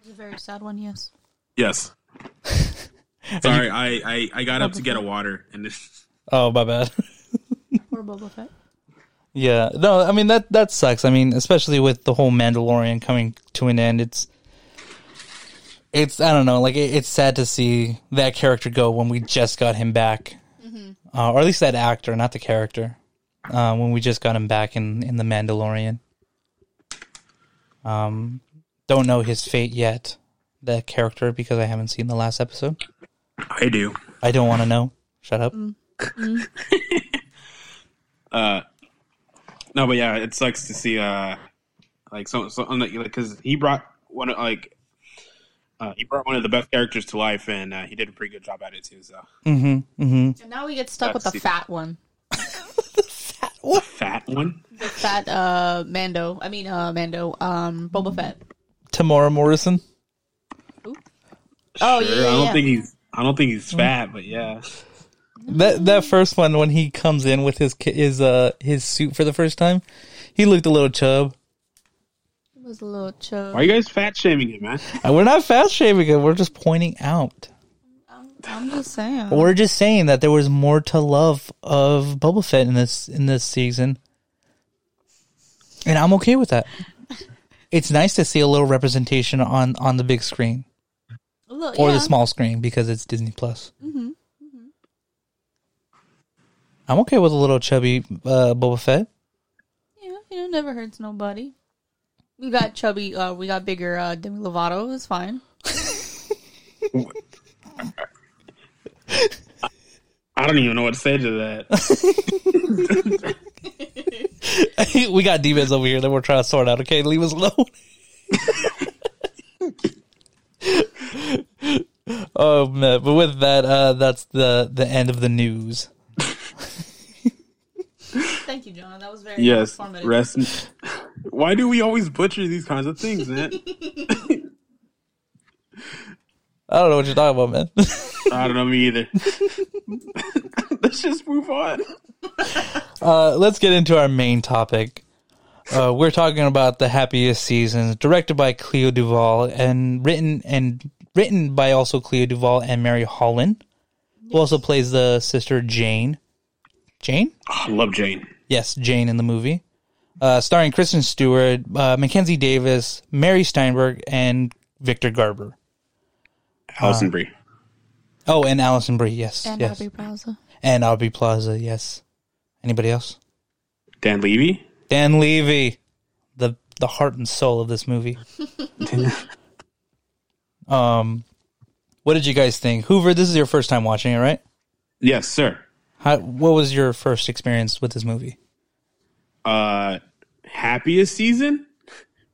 It's a very sad one, yes. yes. [LAUGHS] Sorry, I, I I got up to get a water and this. Oh, my bad. [LAUGHS] Or Boba Fett. yeah, no, I mean that that sucks. I mean, especially with the whole Mandalorian coming to an end, it's it's I don't know, like it, it's sad to see that character go when we just got him back, uh, or at least that actor, not the character, uh, when we just got him back in in the Mandalorian. Um, don't know his fate yet, the character, because I haven't seen the last episode. I do. I don't want to know. Shut up. [LAUGHS] Uh, no, but yeah, it sucks to see uh, like so so because he brought one of like. Uh, he brought one of the best characters to life, and uh, he did a pretty good job at it too. So Mm-hmm. Mm-hmm. And now we get stuck with That's the the- fat one. [LAUGHS] fat one. The fat uh Mando. I mean uh Mando. Um Boba Fett. Temuera Morrison. Oh, Sure, yeah, I don't yeah. think he's. I don't think he's fat, but yeah. That that first one when he comes in with his ki- his uh his suit for the first time, he looked a little chub. It was a little chub. Why are you guys fat shaming him, man? We're not fat shaming him. We're just pointing out. I'm, I'm just saying. We're just saying that there was more to love of Boba Fett in this in this season, and I'm okay with that. [LAUGHS] It's nice to see a little representation on on the big screen Look, or yeah. the small screen because it's Disney Plus. I'm okay with a little chubby uh, Boba Fett. Yeah, you know, never hurts nobody. We got chubby. Uh, we got bigger uh, Demi Lovato. It's fine. [LAUGHS] I don't even know what to say to that. [LAUGHS] we got demons over here that we're trying to sort out. Okay, leave us alone. [LAUGHS] [LAUGHS] oh man! But with that, uh, that's the the end of the news. Thank you, John. That was very yes. informative. Rest. [LAUGHS] Why do we always butcher these kinds of things, man? [LAUGHS] I don't know what you're talking about, man. I don't know me either. Let's just move on. Uh, let's get into our main topic. Uh, we're talking about the happiest seasons, directed by Clea DuVall and written and written by also Clea DuVall and Mary Holland, who also plays the sister Jane. Jane? Oh, I love Jane. Yes, Jane in the movie. Uh, starring Kristen Stewart, uh, Mackenzie Davis, Mary Steenburgen, and Victor Garber. Alison Brie. Oh, and Alison Brie. Yes, And yes, Aubrey Plaza. and Aubrey Plaza. Yes. Anybody else? Dan Levy. Dan Levy, the the heart and soul of this movie. [LAUGHS] um, what did you guys think, Hoover? This is your first time watching it, right? yes, sir. How, what was your first experience with this movie? Uh, happiest season?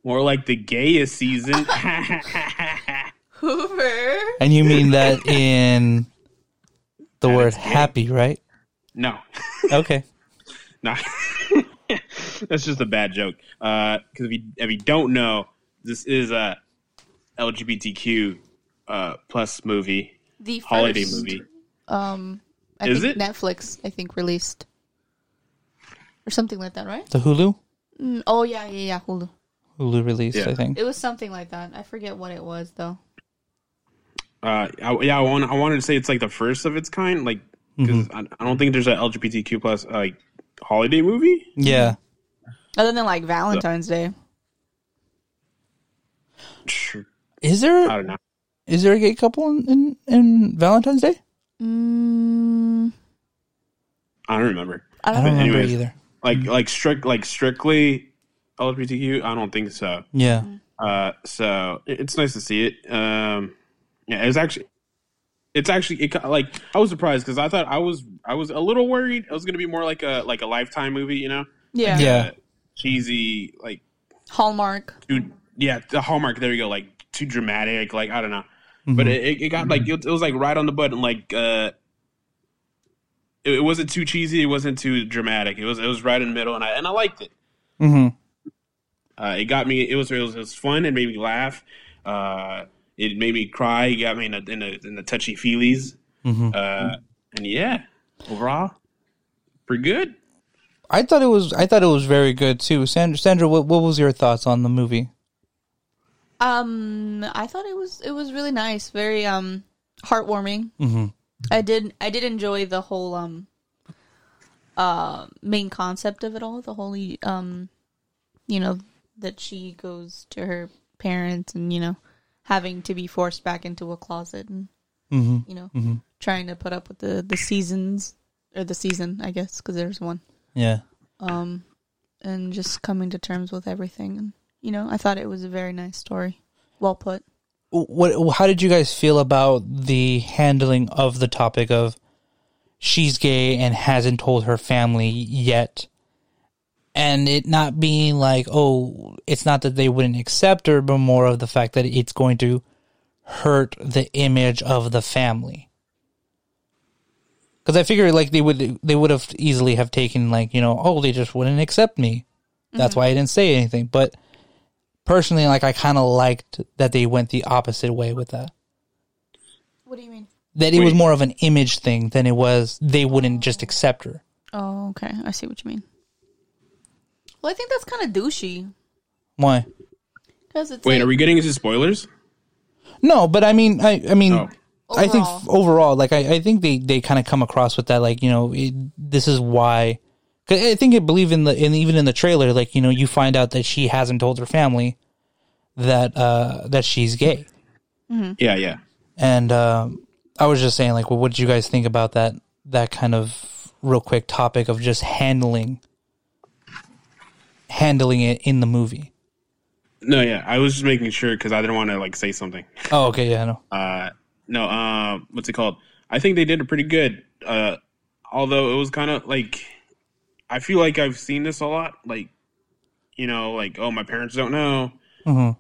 More like the gayest season. [LAUGHS] Hoover. And you mean that in the That word happy, right? no. Okay. [LAUGHS] No. [LAUGHS] That's just a bad joke. Because if, you, if you don't know, this is a LGBTQ uh, plus movie, The holiday first, movie. Um, I Is think it? Netflix? I think released or something like that, right? The Hulu? Mm, oh yeah, yeah, yeah. Hulu. Hulu released, Yeah. I think. It was something like that. I forget what it was though. Uh, I, yeah, I, want, I wanted to say it's like the first of its kind. Like, because I, I don't think there's an LGBTQ plus like holiday movie. Yeah. Other than like Valentine's Day. Sure. Is I there don't know. is there a gay couple in, in, in Valentine's Day? Mm, I don't remember. I I don't don't know. remember either. Like, like strict, like strictly LGBTQ. I don't think so. Yeah. Uh, so it's nice to see it. Um, yeah, it's actually, it's actually it, like I was surprised because I thought I was I was a little worried it was gonna be more like a like a lifetime movie, you know, Yeah. Yeah. Uh, cheesy like Hallmark. too yeah the Hallmark. There you go, like too dramatic, like I don't know, Mm-hmm. but it, it got like it, it was like right on the button, like uh. It, it wasn't too cheesy. It wasn't too dramatic. It was it was right in the middle, and I and I liked it. hmm Uh, it got me. It was, it was it was fun. It made me laugh. Uh, it made me cry. It got me in the in the, in the touchy feelies. hmm Uh, and yeah, overall, pretty good. I thought it was I thought it was very good too. Sandra, Sandra, what what was your thoughts on the movie? Um, I thought it was it was really nice, very um heartwarming. Mm-hmm. I did I did enjoy the whole um uh main concept of it all, the holy um you know that she goes to her parents and you know having to be forced back into a closet and Mm-hmm. you know Mhm. trying to put up with the the seasons or the season I guess because there's one Yeah. um and just coming to terms with everything and you know I thought it was a very nice story, well put. What? How did you guys feel about the handling of the topic of she's gay and hasn't told her family yet, and it not being like, oh, it's not that they wouldn't accept her, but more of the fact that it's going to hurt the image of the family. Because I figure like they would they would have easily have taken like you know oh they just wouldn't accept me, that's mm-hmm. why I didn't say anything. But personally, like I kind of liked that they went the opposite way with that. What do you mean? That it was more of an image thing than it was they wouldn't just oh. accept her. Oh, okay. I see what you mean. Well, I think that's kind of douchey Why? because it's Wait, like, are we getting into spoilers? No, but I mean, I I mean, Oh. I think Overall. f- overall, like I, I think they, they kind of come across with that, like you know, it, this is why. 'cause I think I believe in the in even in the trailer, like you know, you find out that she hasn't told her family that uh that she's gay, Yeah, yeah. and um, I was just saying, like, well, what did you guys think about that that kind of real quick topic of just handling handling it in the movie? No, yeah. I was just making sure because I didn't want to like say something. Oh, okay, yeah, no, Uh, no, uh, what's it called? I think they did it pretty good. Uh, although it was kind of like, I feel like I've seen this a lot. Like, you know, like oh, my parents don't know, hmm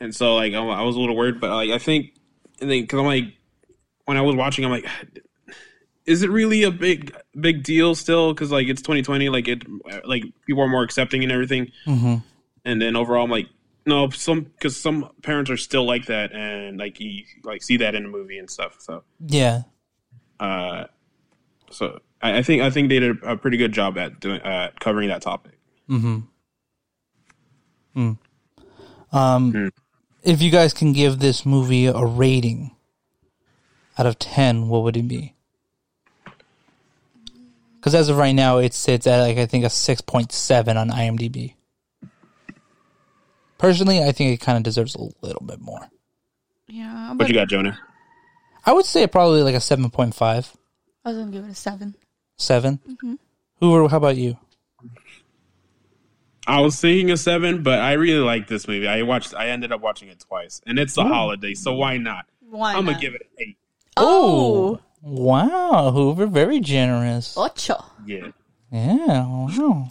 and so like I I was a little worried. But like I think, and then because I'm like, when I was watching, I'm like, [SIGHS] is it really a big big deal still? Because like it's 2020, like it, like people are more accepting and everything. hmm And then overall, I'm like, no, some because some parents are still like that, and like you like see that in a movie and stuff. So, yeah, uh, so I, I think I think they did a pretty good job at doing uh, covering that topic. Hmm. Mm. Um, if you guys can give this movie a rating out of 10, what would it be? Because as of right now, it sits at, like, I think a 6.7 on IMDb. Personally, I think it kind of deserves a little bit more. Yeah, What but you got, Jonah? I would say probably like a 7.5, I was gonna give it a seven. 7. Mm-hmm. Hoover, how about you? I was thinking a seven, but I really like this movie. I watched. I ended up watching it twice, and it's a holiday, so why not? Why? I'm gonna give it an eight. Oh, Wow, Hoover, very generous. ocho. Yeah. Yeah, wow.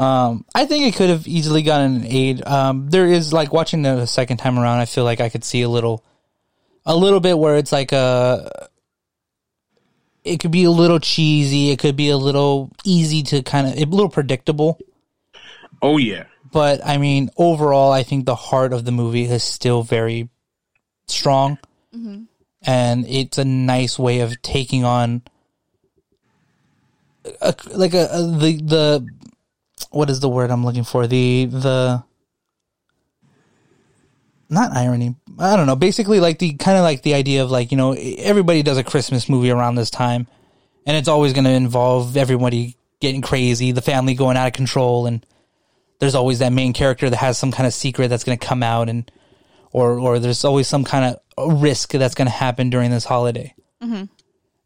Um, I think it could have easily gotten an eight. Um, there is like watching the second time around. I feel like I could see a little, a little bit where it's like a. It could be a little cheesy. It could be a little easy to kind of, a little predictable. Oh yeah. But I mean, overall, I think the heart of the movie is still very strong, and it's a nice way of taking on, a, like a, a the the what is the word I'm looking for? The the not irony. I don't know. Basically like the kind of like the idea of like you know everybody does a Christmas movie around this time, and it's always going to involve everybody getting crazy, the family going out of control, and there's always that main character that has some kind of secret that's going to come out and or or there's always some kind of risk that's going to happen during this holiday. Mm-hmm.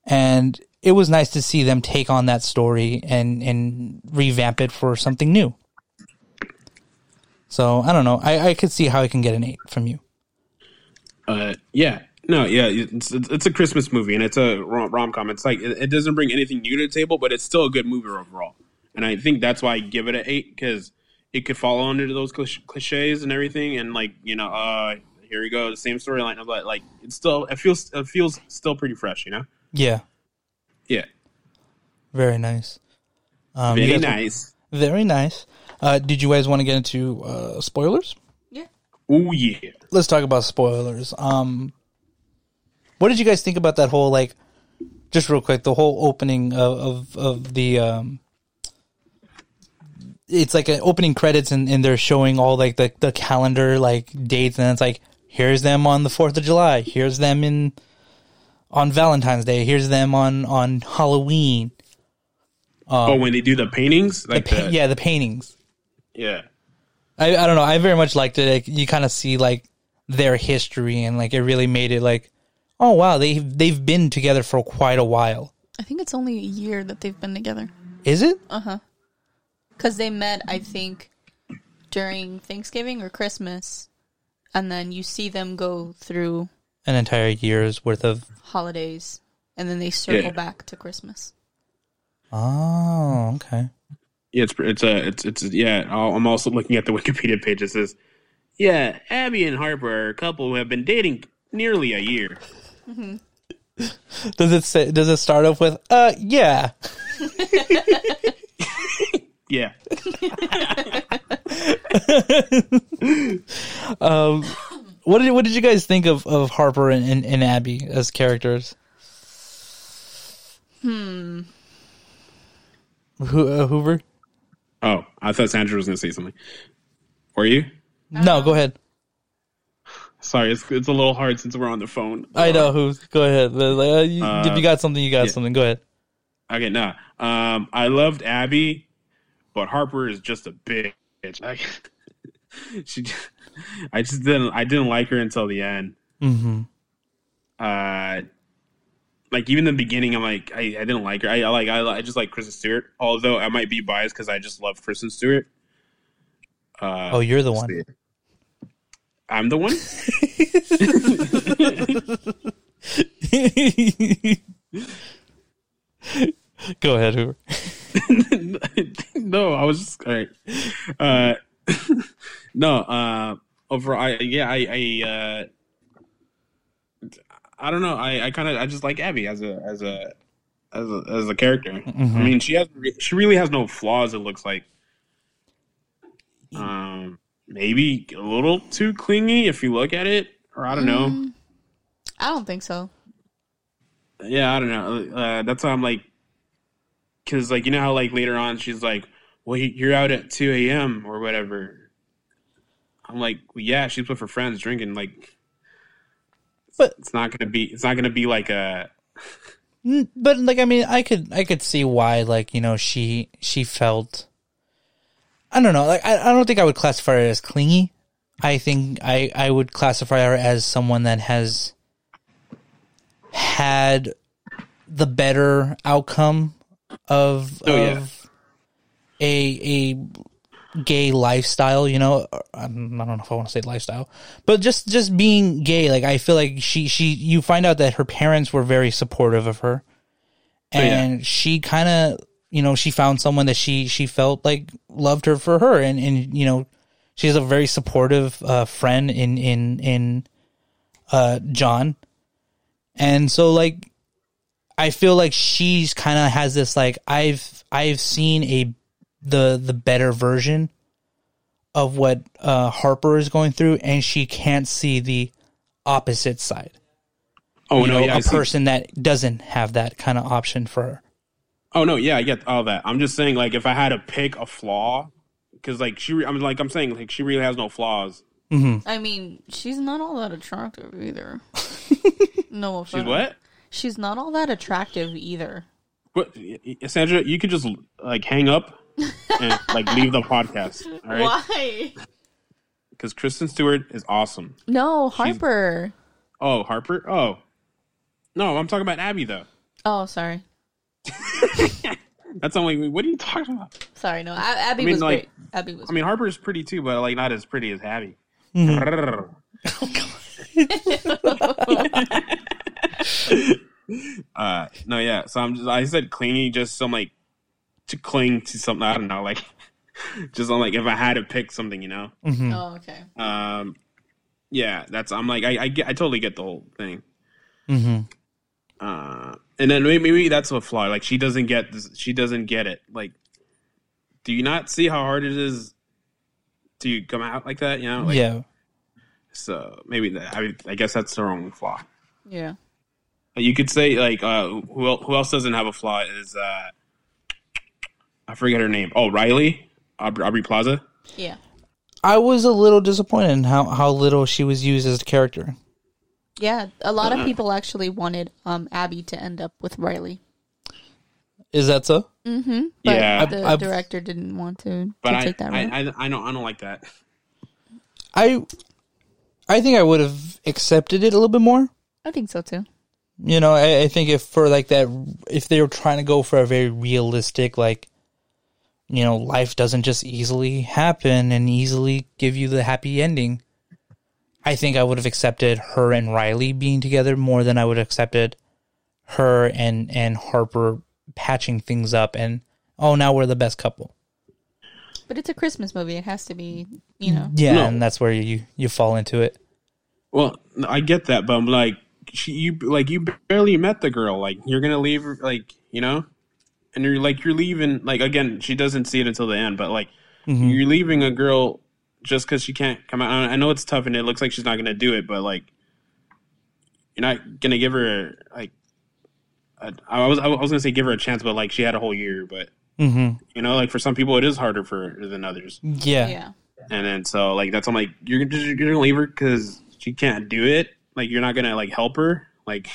And it was nice to see them take on that story and and revamp it for something new so i don't know i i could see how i can get an eight from you Uh, yeah. No, yeah, it's, it's a Christmas movie and it's a rom com. It's like it, it doesn't bring anything new to the table, but it's still a good movie overall. And I think that's why I give it an eight because it could fall under those cliches and everything. And like you know, uh, here we go, the same storyline, but like it's still it feels it feels still pretty fresh, you know. yeah Yeah, very nice um, very guys- nice. very nice uh did you guys want to get into uh spoilers Yeah. Oh yeah. let's talk about spoilers. Um, what did you guys think about that whole like, just real quick, the whole opening of of, of the um, it's like an opening credits and, and they're showing all like the the calendar like dates and it's like here's them on the Fourth of July, here's them in on Valentine's Day, here's them on on Halloween. oh, when they do the paintings, like Pa- the, yeah, the paintings. yeah. I, I don't know. I very much liked it. Like, you kind of see like their history and like it really made it like, oh wow, they they've been together for quite a while. I think it's only a year that they've been together. Is it? Uh huh. Because they met, I think, during Thanksgiving or Christmas. And then you see them go through An entire year's worth of. holidays. And then they circle Yeah. back to Christmas. Oh, okay. Yeah, it's it's a it's it's yeah. I'll- I'm also looking at the [LAUGHS] Wikipedia page. It says, "Yeah, Abby and Harper are a couple who have been dating nearly a year." Does it say? Does it start off with? Uh, yeah. [LAUGHS] Yeah, [LAUGHS] What did What did you guys think of of Harper and, and, and Abby as characters? Hmm. Who, uh, Hoover? Oh, I thought Sandra was going to say something. Were you? No, go ahead. Sorry, it's it's a little hard since we're on the phone. I know who. Go ahead. Like, uh, you, Uh, if you got something, you got yeah. something. Go ahead. Okay, nah. Um, I loved Abby, but Harper is just a bitch. Like, [LAUGHS] she, I just didn't. I didn't like her until the end. hmm Uh, like even the beginning, I'm like, I, I didn't like her. I, I like, I, I just like Kristen Stewart. Although I might be biased because I just love Kristen Stewart. Uh, Oh, you're the one. I'm the one. [LAUGHS] Go ahead, Hoover. [LAUGHS] no, I was just all right. Uh, [LAUGHS] no, uh, overall, I yeah, I I uh, I don't know. I I kind of I just like Abby as a as a as a as a character. Mhm. I mean, she has she really has no flaws. It looks like. Um, maybe a little too clingy if you look at it, or I don't know. Mm, I don't think so. Yeah, I don't know. Uh, that's why I'm like, because like you know how like later on she's like, "Well, you're out at two a.m. or whatever." I'm like, "Yeah, she's with her friends drinking." Like, But- it's not gonna be. It's not gonna be like a. But like, I mean, I could, I could see why, like, you know, she, she felt. I don't know. Like, I, I don't think I would classify her as clingy. I think I, I would classify her as someone that has had the better outcome of Oh, yeah. of a a gay lifestyle. You know, I don't know if I want to say lifestyle, but just just being gay. Like I feel like she she you find out that her parents were very supportive of her, Oh, yeah. and she kind of you know she found someone that she she felt like loved her for her, and and you know she's a very supportive uh, friend in in in uh John, and so like I feel like she's kind of has this like I've I've seen a the the better version of what uh Harper is going through and she can't see the opposite side. Oh you no, know, yeah, I a see. person that doesn't have that kind of option for her. Oh no, yeah, I get all that. I'm just saying, like, if I had to pick a flaw, because like she, re- I'm like, I'm saying, like, she really has no flaws. I mean, she's not all that attractive either. [LAUGHS] no offense. She's what? She's not all that attractive either. What, Sandra? You could just like hang up and like leave the podcast. All right. Why? because Kristen Stewart is awesome. No, Harper. Oh, Harper. Oh, no, I'm talking about Abby though. Oh, sorry. [LAUGHS] That's only. What are you talking about? Sorry, no. A- Abby I mean, was like- great. Abby was I mean, Harper's pretty too, but like not as pretty as Abby. [LAUGHS] [LAUGHS] uh, no, yeah. So I'm just. I said clingy, just some like to cling to something. I don't know, like [LAUGHS] just on like if I had to pick something, you know. Mm-hmm. Oh, okay. Um, yeah, that's. I'm like, I, I get, I totally get the whole thing. Mm-hmm. Uh, and then maybe, maybe that's a flaw. Like she doesn't get this. She doesn't get it. Like, do you not see how hard it is to come out like that? You know. Like, yeah. So maybe that. I, I guess that's the wrong flaw. Yeah. You could say like, uh, who who else doesn't have a flaw is uh, I forget her name. Oh, Riley, Aubrey, Aubrey Plaza. Yeah. I was a little disappointed in how, how little she was used as a character. Yeah. A lot Uh-uh. of people actually wanted um Abby to end up with Riley. Is that so? Mm-hmm. But Yeah. the I've- director didn't want to, But to I, take that route. I, I, I don't, I don't like that. I I think I would have accepted it a little bit more. I think so too. You know, I, I think if for like that, if they were trying to go for a very realistic, like, you know, life doesn't just easily happen and easily give you the happy ending. I think I would have accepted her and Riley being together more than I would have accepted her and and Harper patching things up and oh now we're the best couple. But it's a Christmas movie. It has to be, you know. Yeah, No. and that's where you you fall into it. Well, I get that, but I'm like, she, you like you barely met the girl. Like you're gonna leave, like you know, and you're like you're leaving. Like again, she doesn't see it until the end, but like Mm-hmm. you're leaving a girl just because she can't come out. I know it's tough, and it looks like she's not gonna do it, but like you're not gonna give her like. A, I was I was gonna say give her a chance, but like she had a whole year, but Mm-hmm. you know, like for some people it is harder for than others. Yeah. Yeah. And then so like that's I'm like you're just you're gonna leave her because she can't do it. Like you're not gonna like help her. Like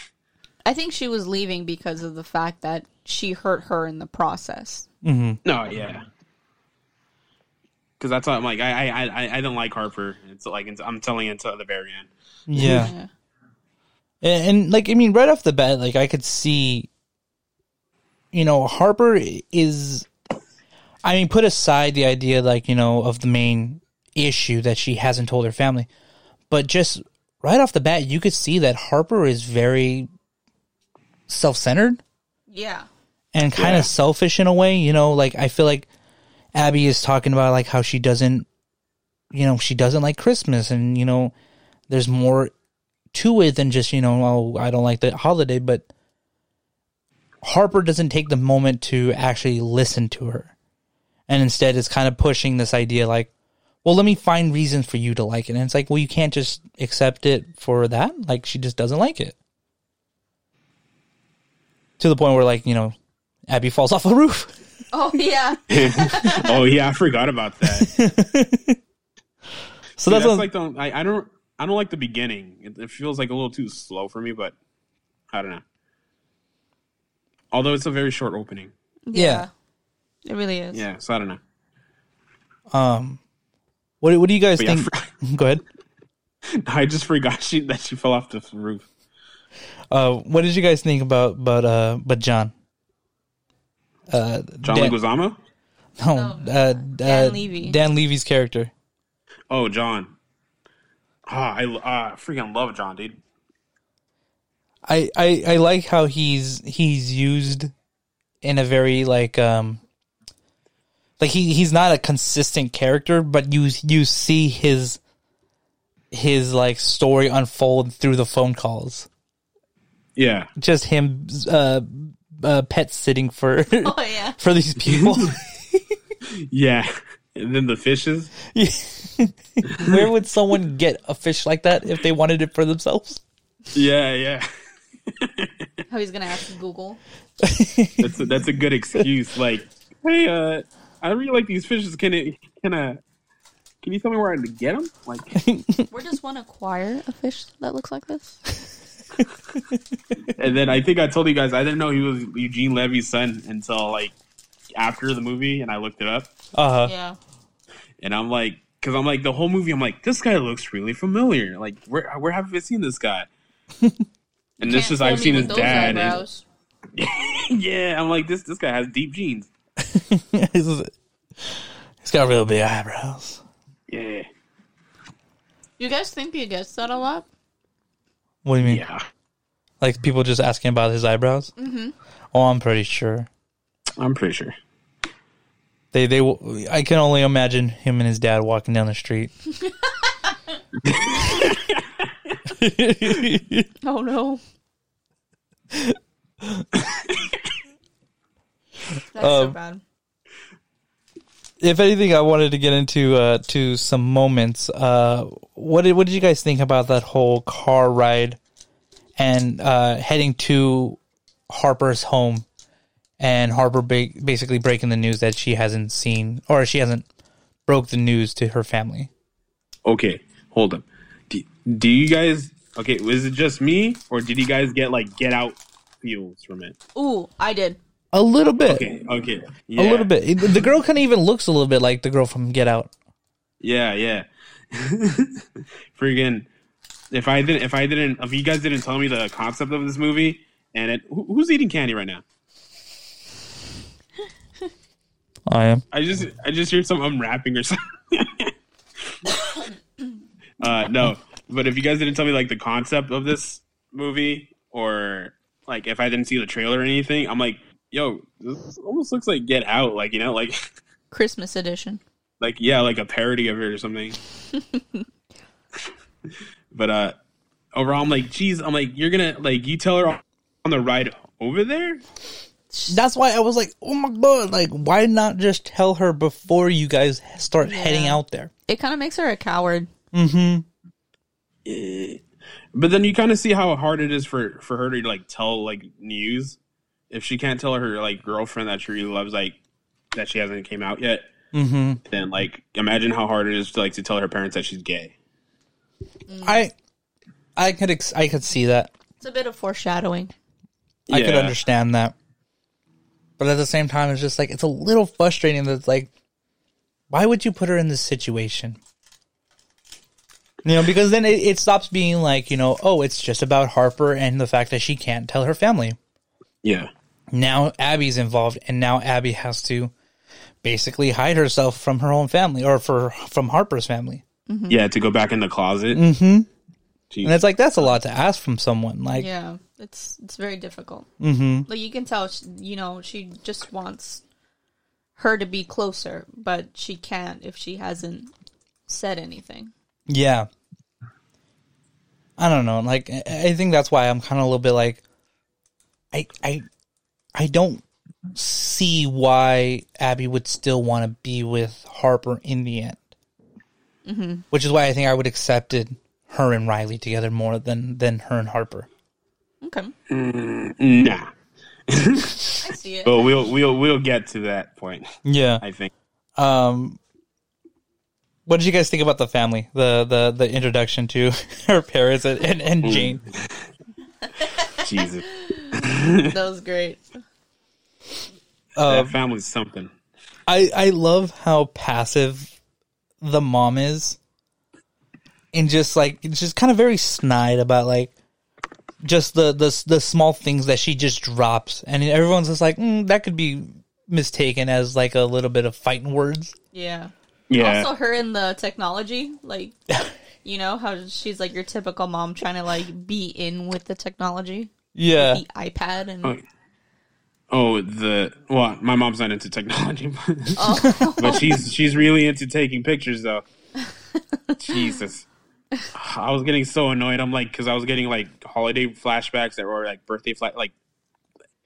I think she was leaving because of the fact that she hurt her in the process. Mm-hmm. no, yeah. Because that's why I'm like I I I I don't like Harper. It's like it's, I'm telling it to the very end. Yeah. Yeah. And, and like I mean, right off the bat, like I could see, you know, Harper is. I mean, put aside the idea, like you know, of the main issue that she hasn't told her family, but just right off the bat, you could see that Harper is very self-centered Yeah. and kind Yeah. of selfish in a way. You know, like I feel like Abby is talking about like how she doesn't, you know, she doesn't like Christmas, and you know, there's more to it than just you know, oh, I don't like the holiday. But Harper doesn't take the moment to actually listen to her, and instead is kind of pushing this idea like, well, let me find reasons for you to like it, and it's like, well, you can't just accept it for that. Like she just doesn't like it. To the point where, like, you know, Abby falls off a roof. [LAUGHS] Oh yeah. [LAUGHS] oh yeah, I forgot about that. [LAUGHS] So See, that's, that's what, like the I, I don't I don't like the beginning. It, it feels like a little too slow for me, but I don't know. Although it's a very short opening. Yeah. It really is. Yeah, so I don't know. um, what what do you guys But yeah, think? Go ahead. I just forgot she that she fell off the roof. Uh, what did you guys think about about uh, but John? Uh, John Dan, Leguizamo? no, No, uh, Dan uh, Levy. Dan Levy's character. Oh, John. Ah, I uh, freaking love John, dude. I, I I like how he's he's used in a very like um like he he's not a consistent character, but you you see his his like story unfold through the phone calls. Yeah. Just him uh, uh pet sitting for [LAUGHS] Oh yeah. [LAUGHS] for these people. [LAUGHS] Yeah. And then the fishes. Where would someone get a fish like that if they wanted it for themselves? Yeah, yeah. How he's gonna ask Google. That's a, that's a good excuse. Like, hey, uh, I really like these fishes. Can it can I can you tell me where I can get them? Like, Where does one acquire a fish that looks like this? [LAUGHS] and then I think I told you guys I didn't know he was Eugene Levy's son until like after the movie, and I looked it up, Uh huh. Yeah. and I'm like, because I'm like the whole movie, I'm like, this guy looks really familiar. Like, where where have I seen this guy? [LAUGHS] And this is I've seen his dad. and- [LAUGHS] yeah, I'm like this. This guy has deep genes. he's got real big eyebrows. Yeah, You guys think he gets that a lot? What do you mean? yeah. Like people just asking about his eyebrows? Mm-hmm. Oh, I'm pretty sure. I'm pretty sure. They they will- I can only imagine him and his dad walking down the street. [LAUGHS] Oh no. [LAUGHS] That's so Um, bad. If anything, I wanted to get into uh, to some moments. Uh, what did what did you guys think about that whole car ride and uh, heading to Harper's home and Harper ba- basically breaking the news that she hasn't seen or she hasn't broke the news to her family. Okay, hold up. Do, do you guys? Okay, was it just me, or did you guys get like Get Out feels from it? Ooh, I did. A little bit, Okay, okay, a little bit. The girl kind of even looks a little bit like the girl from Get Out. Yeah, yeah. [LAUGHS] Freaking! If I didn't, if I didn't, if you guys didn't tell me the concept of this movie, and it, who, who's eating candy right now? I am. I just, I just hear some unwrapping or something. [LAUGHS] uh, no, but if you guys didn't tell me like the concept of this movie, or like if I didn't see the trailer or anything, I'm like, yo, this almost looks like Get Out, like you know, like. Christmas edition. like yeah, like a parody of it or something. [LAUGHS] but uh overall, I'm like, geez, I'm like, you're gonna like you tell her on the ride over there. That's why I was like, oh my god, like why not just tell her before you guys start heading out there? It kind of makes her a coward. Mm-hmm. Yeah. But then you kind of see how hard it is for for her to like tell like news if she can't tell her like girlfriend that she really loves like that she hasn't came out yet. Mm-hmm. Then like imagine how hard it is to like to tell her parents that she's gay. I I could ex- I could see that. It's a bit of foreshadowing. I could understand that. But at the same time, it's just like it's a little frustrating that it's like, why would you put her in this situation? You know, because then it, it stops being like, you know, oh, it's just about Harper and the fact that she can't tell her family. Yeah. Now Abby's involved, and now Abby has to basically hide herself from her own family or for from Harper's family. Yeah, to go back in the closet. Mm-hmm. And it's like that's a lot to ask from someone. Like, Yeah, it's it's very difficult. Mm-hmm. Like you can tell, she, you know, she just wants her to be closer, but she can't if she hasn't said anything. Yeah. I don't know. Like I I think that's why I'm kind of a little bit like I I I don't see why Abby would still want to be with Harper in the end. Mm-hmm. Which is why I think I would accepted her and Riley together more than than her and Harper. Okay, Nah. I see it. [LAUGHS] But we'll we'll we'll get to that point. Yeah. I think. Um what did you guys think about the family? The the the introduction to [LAUGHS] her parents and, and, and Jane. [LAUGHS] Jesus, [LAUGHS] that was great. that family's something. I I love how passive the mom is, and just like it's just kind of very snide about like just the the the small things that she just drops, and everyone's just like mm, that could be mistaken as like a little bit of fighting words. Yeah. Yeah. Also, her in the technology, like, [LAUGHS] you know how she's like your typical mom trying to like be in with the technology, Yeah, the iPad, and Oh, Oh, the well, my mom's not into technology, [LAUGHS] but she's she's really into taking pictures though. Jesus, I was getting so annoyed. I'm like, because I was getting like holiday flashbacks that were like birthday flash, like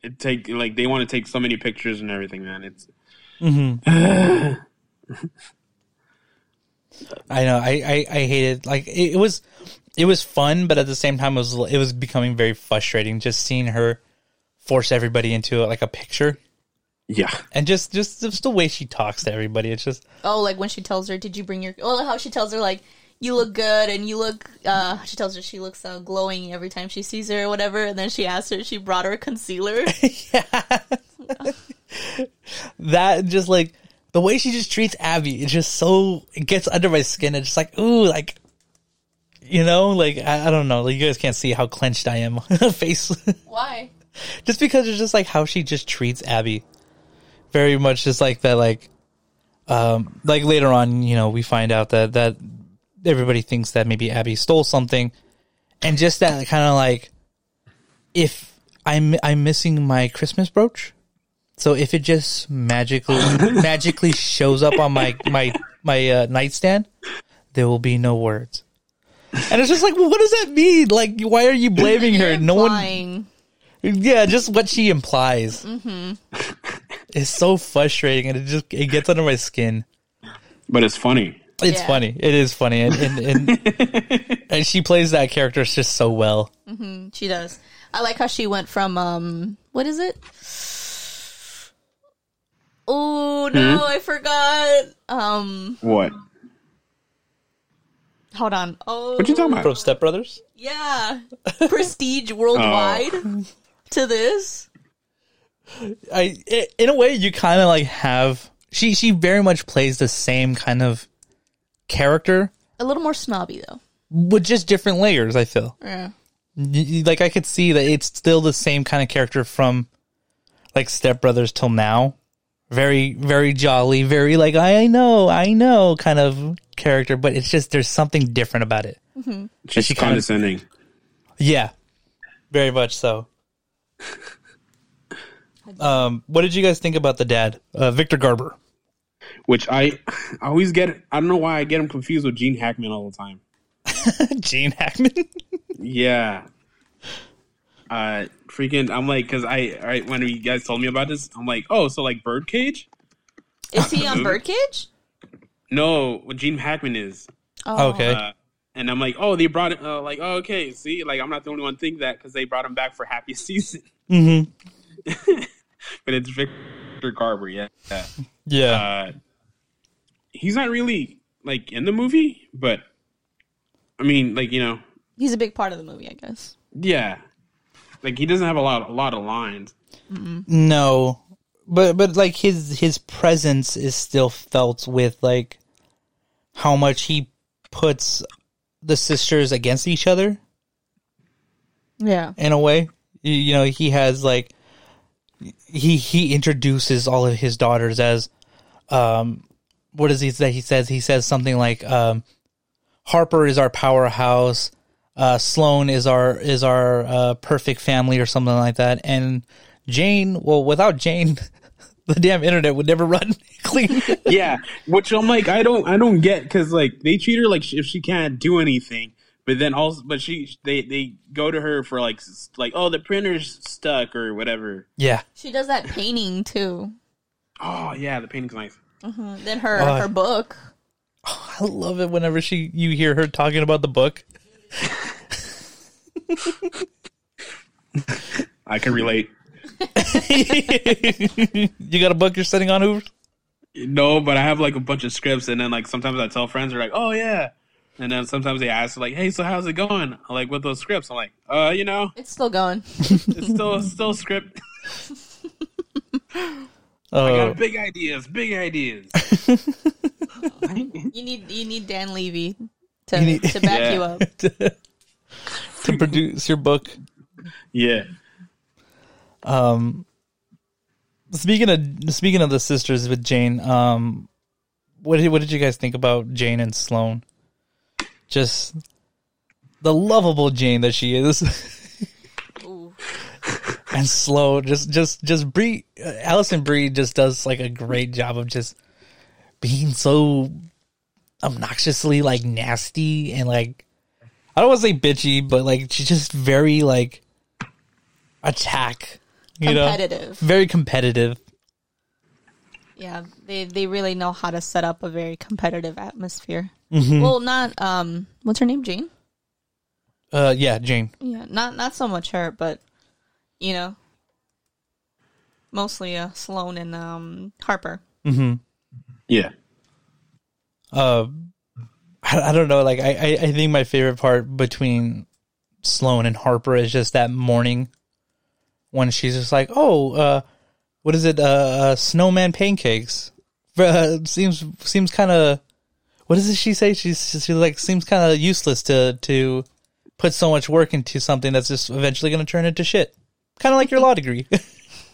it take like they want to take so many pictures and everything, man. It's Mm-hmm. [SIGHS] I know. I I, I hated like it, it was it was fun, but at the same time, it was it was becoming very frustrating just seeing her force everybody into like a picture. yeah, And just, just just the way she talks to everybody, it's just oh, like when she tells her, "Did you bring your?" Oh, how she tells her like. You look good, and you look. uh She tells her she looks uh, glowing every time she sees her, or whatever. And then she asks her, she brought her concealer. [LAUGHS] [LAUGHS] Yeah, that just like the way she just treats Abby, it's just so it gets under my skin. It's just like ooh, like you know, like I, I don't know. Like you guys can't see how clenched I am face, [LAUGHS] Why? just because it's just like how she just treats Abby. Very much just like that, like um, like later on, you know, we find out that that everybody thinks that maybe Abby stole something, and just that kind of like if I'm I'm missing my Christmas brooch. So if it just magically [LAUGHS] magically shows up on my my my uh, nightstand, there will be no words. And it's just like, well, what does that mean? Like, why are you blaming her? No one, Lying. yeah, just what she implies. Mm-hmm. It's so frustrating, and it just it gets under my skin. but it's funny. It's Yeah. funny. It is funny, and and, and [LAUGHS] and she plays that character just so well. Mm-hmm. She does. I like how she went from um what is it? Oh no, I forgot. Um What? Hold on. Oh What you talking about? From Step Brothers. Yeah. Prestige [LAUGHS] oh. worldwide to this. I i- in a way you kind of like have she she very much plays the same kind of character A little more snobby though. with just different layers. I feel Yeah. Y- y- like I could see that it's still the same kind of character from like Step Brothers till now. Very very jolly, very like I know I know kind of character, but it's just there's something different about it. She's she kinda- condescending. Yeah, very much so. [LAUGHS] Um, what did you guys think about the dad, uh, Victor Garber? Which I, I always get. I don't know why I get him confused with Gene Hackman all the time. [LAUGHS] Gene Hackman. Yeah. Uh, freaking! I'm like, cause I, right when you guys told me about this, I'm like, oh, so like Birdcage? Is he [LAUGHS] on Birdcage? No, what Gene Hackman is. Oh. okay. Uh, and I'm like, oh, they brought it. Uh, like, oh, okay, see, like I'm not the only one thinking that because they brought him back for Happy [LAUGHS] Season. hmm [LAUGHS] but it's Victor Garber, yeah. yeah. Yeah. Uh, he's not really like in the movie, but I mean, like you know, He's a big part of the movie, I guess. Yeah, like he doesn't have a lot, a lot of lines. No, but but like his his presence is still felt with like how much he puts the sisters against each other Yeah. in a way. You, you know, he has like he he introduces all of his daughters as um what is he that he says he says something like um Harper is our powerhouse uh Sloane is our is our uh perfect family or something like that and Jane well without Jane [LAUGHS] the damn internet would never run [LAUGHS] clean [LAUGHS] yeah, which I'm like, I don't, I don't get because like they treat her like if she can't do anything, but then also, but she, they, they go to her for like, like, oh, the printer's stuck or whatever. yeah She does that painting too. Oh yeah, the painting's nice. Then her Uh, her book. I love it whenever she you hear her talking about the book I can relate. you got a book you're sitting on Hoover No, but I have like a bunch of scripts, and then like sometimes I tell friends, they're like, oh yeah, and then sometimes they ask like, hey, so how's it going? I'm like with those scripts, I'm like, uh, you know, It's still going. it's still still a script. [LAUGHS] I oh got big ideas, big ideas. You need you need Dan Levy to You need- to back [LAUGHS] Yeah. you up. [LAUGHS] to produce your book yeah. Um, speaking of speaking of the sisters with Jane, um, what did what did you guys think about Jane and Sloane? Just the lovable Jane that she is, and Sloane just just just Brie, uh, Alison Brie just does like a great job of just being so obnoxiously like nasty and like I don't want to say bitchy, but like she's just very like attack, you know, Competitive. very competitive. Yeah, they they really know how to set up a very competitive atmosphere. Mm-hmm. Well, not um, what's her name? Jane. Uh, yeah, Jane. Yeah, not not so much her, but you know, mostly uh, Sloane and um Harper. Mm hmm. Yeah. Uh, I, I don't know. Like, I, I, I think my favorite part between Sloane and Harper is just that morning when she's just like, "Oh, uh, what is it? Uh, uh snowman pancakes." [LAUGHS] Uh, seems seems kind of. What does she say? She's she's like seems kind of useless to to put so much work into something that's just eventually going to turn into shit. Kind of like your law degree. [LAUGHS] [LAUGHS]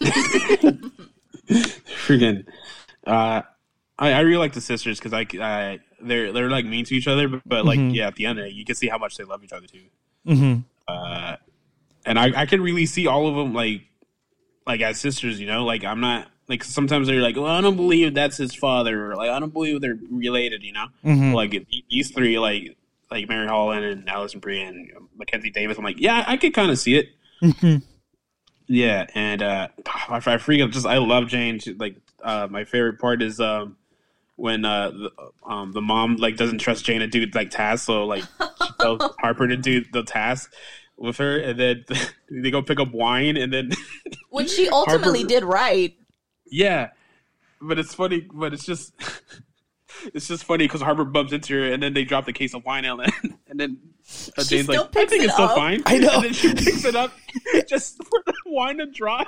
Freaking. Uh, I, I really like the sisters because I, I they're they're like mean to each other, but, but like yeah, at the end of it, you can see how much they love each other too. mm-hmm. Uh, and I I can really see all of them like like as sisters, you know. Like I'm not like sometimes they're like, well, I don't believe that's his father, or like I don't believe they're related, you know. Mhm. Like these three, like like Mary Holland and Alison Brie and Mackenzie Davis. I'm like, yeah, I could kind of see it. Mhm. Yeah, and uh, [SIGHS] I, I freaking just I love Jane. She, like uh, my favorite part is um when uh the, um the mom like doesn't trust Jane to do like tasks, so like she tells [LAUGHS] Harper to do the task with her, and then [LAUGHS] they go pick up wine, and then [LAUGHS] Which she ultimately Harper- did right. yeah, but it's funny, but it's just. It's just funny because Harper bumps into her, and then they drop the case of wine, and then, and then uh, She Jane's still like, "I picks think it it's still up. fine." I know. And then she picks it up just for the wine to drop.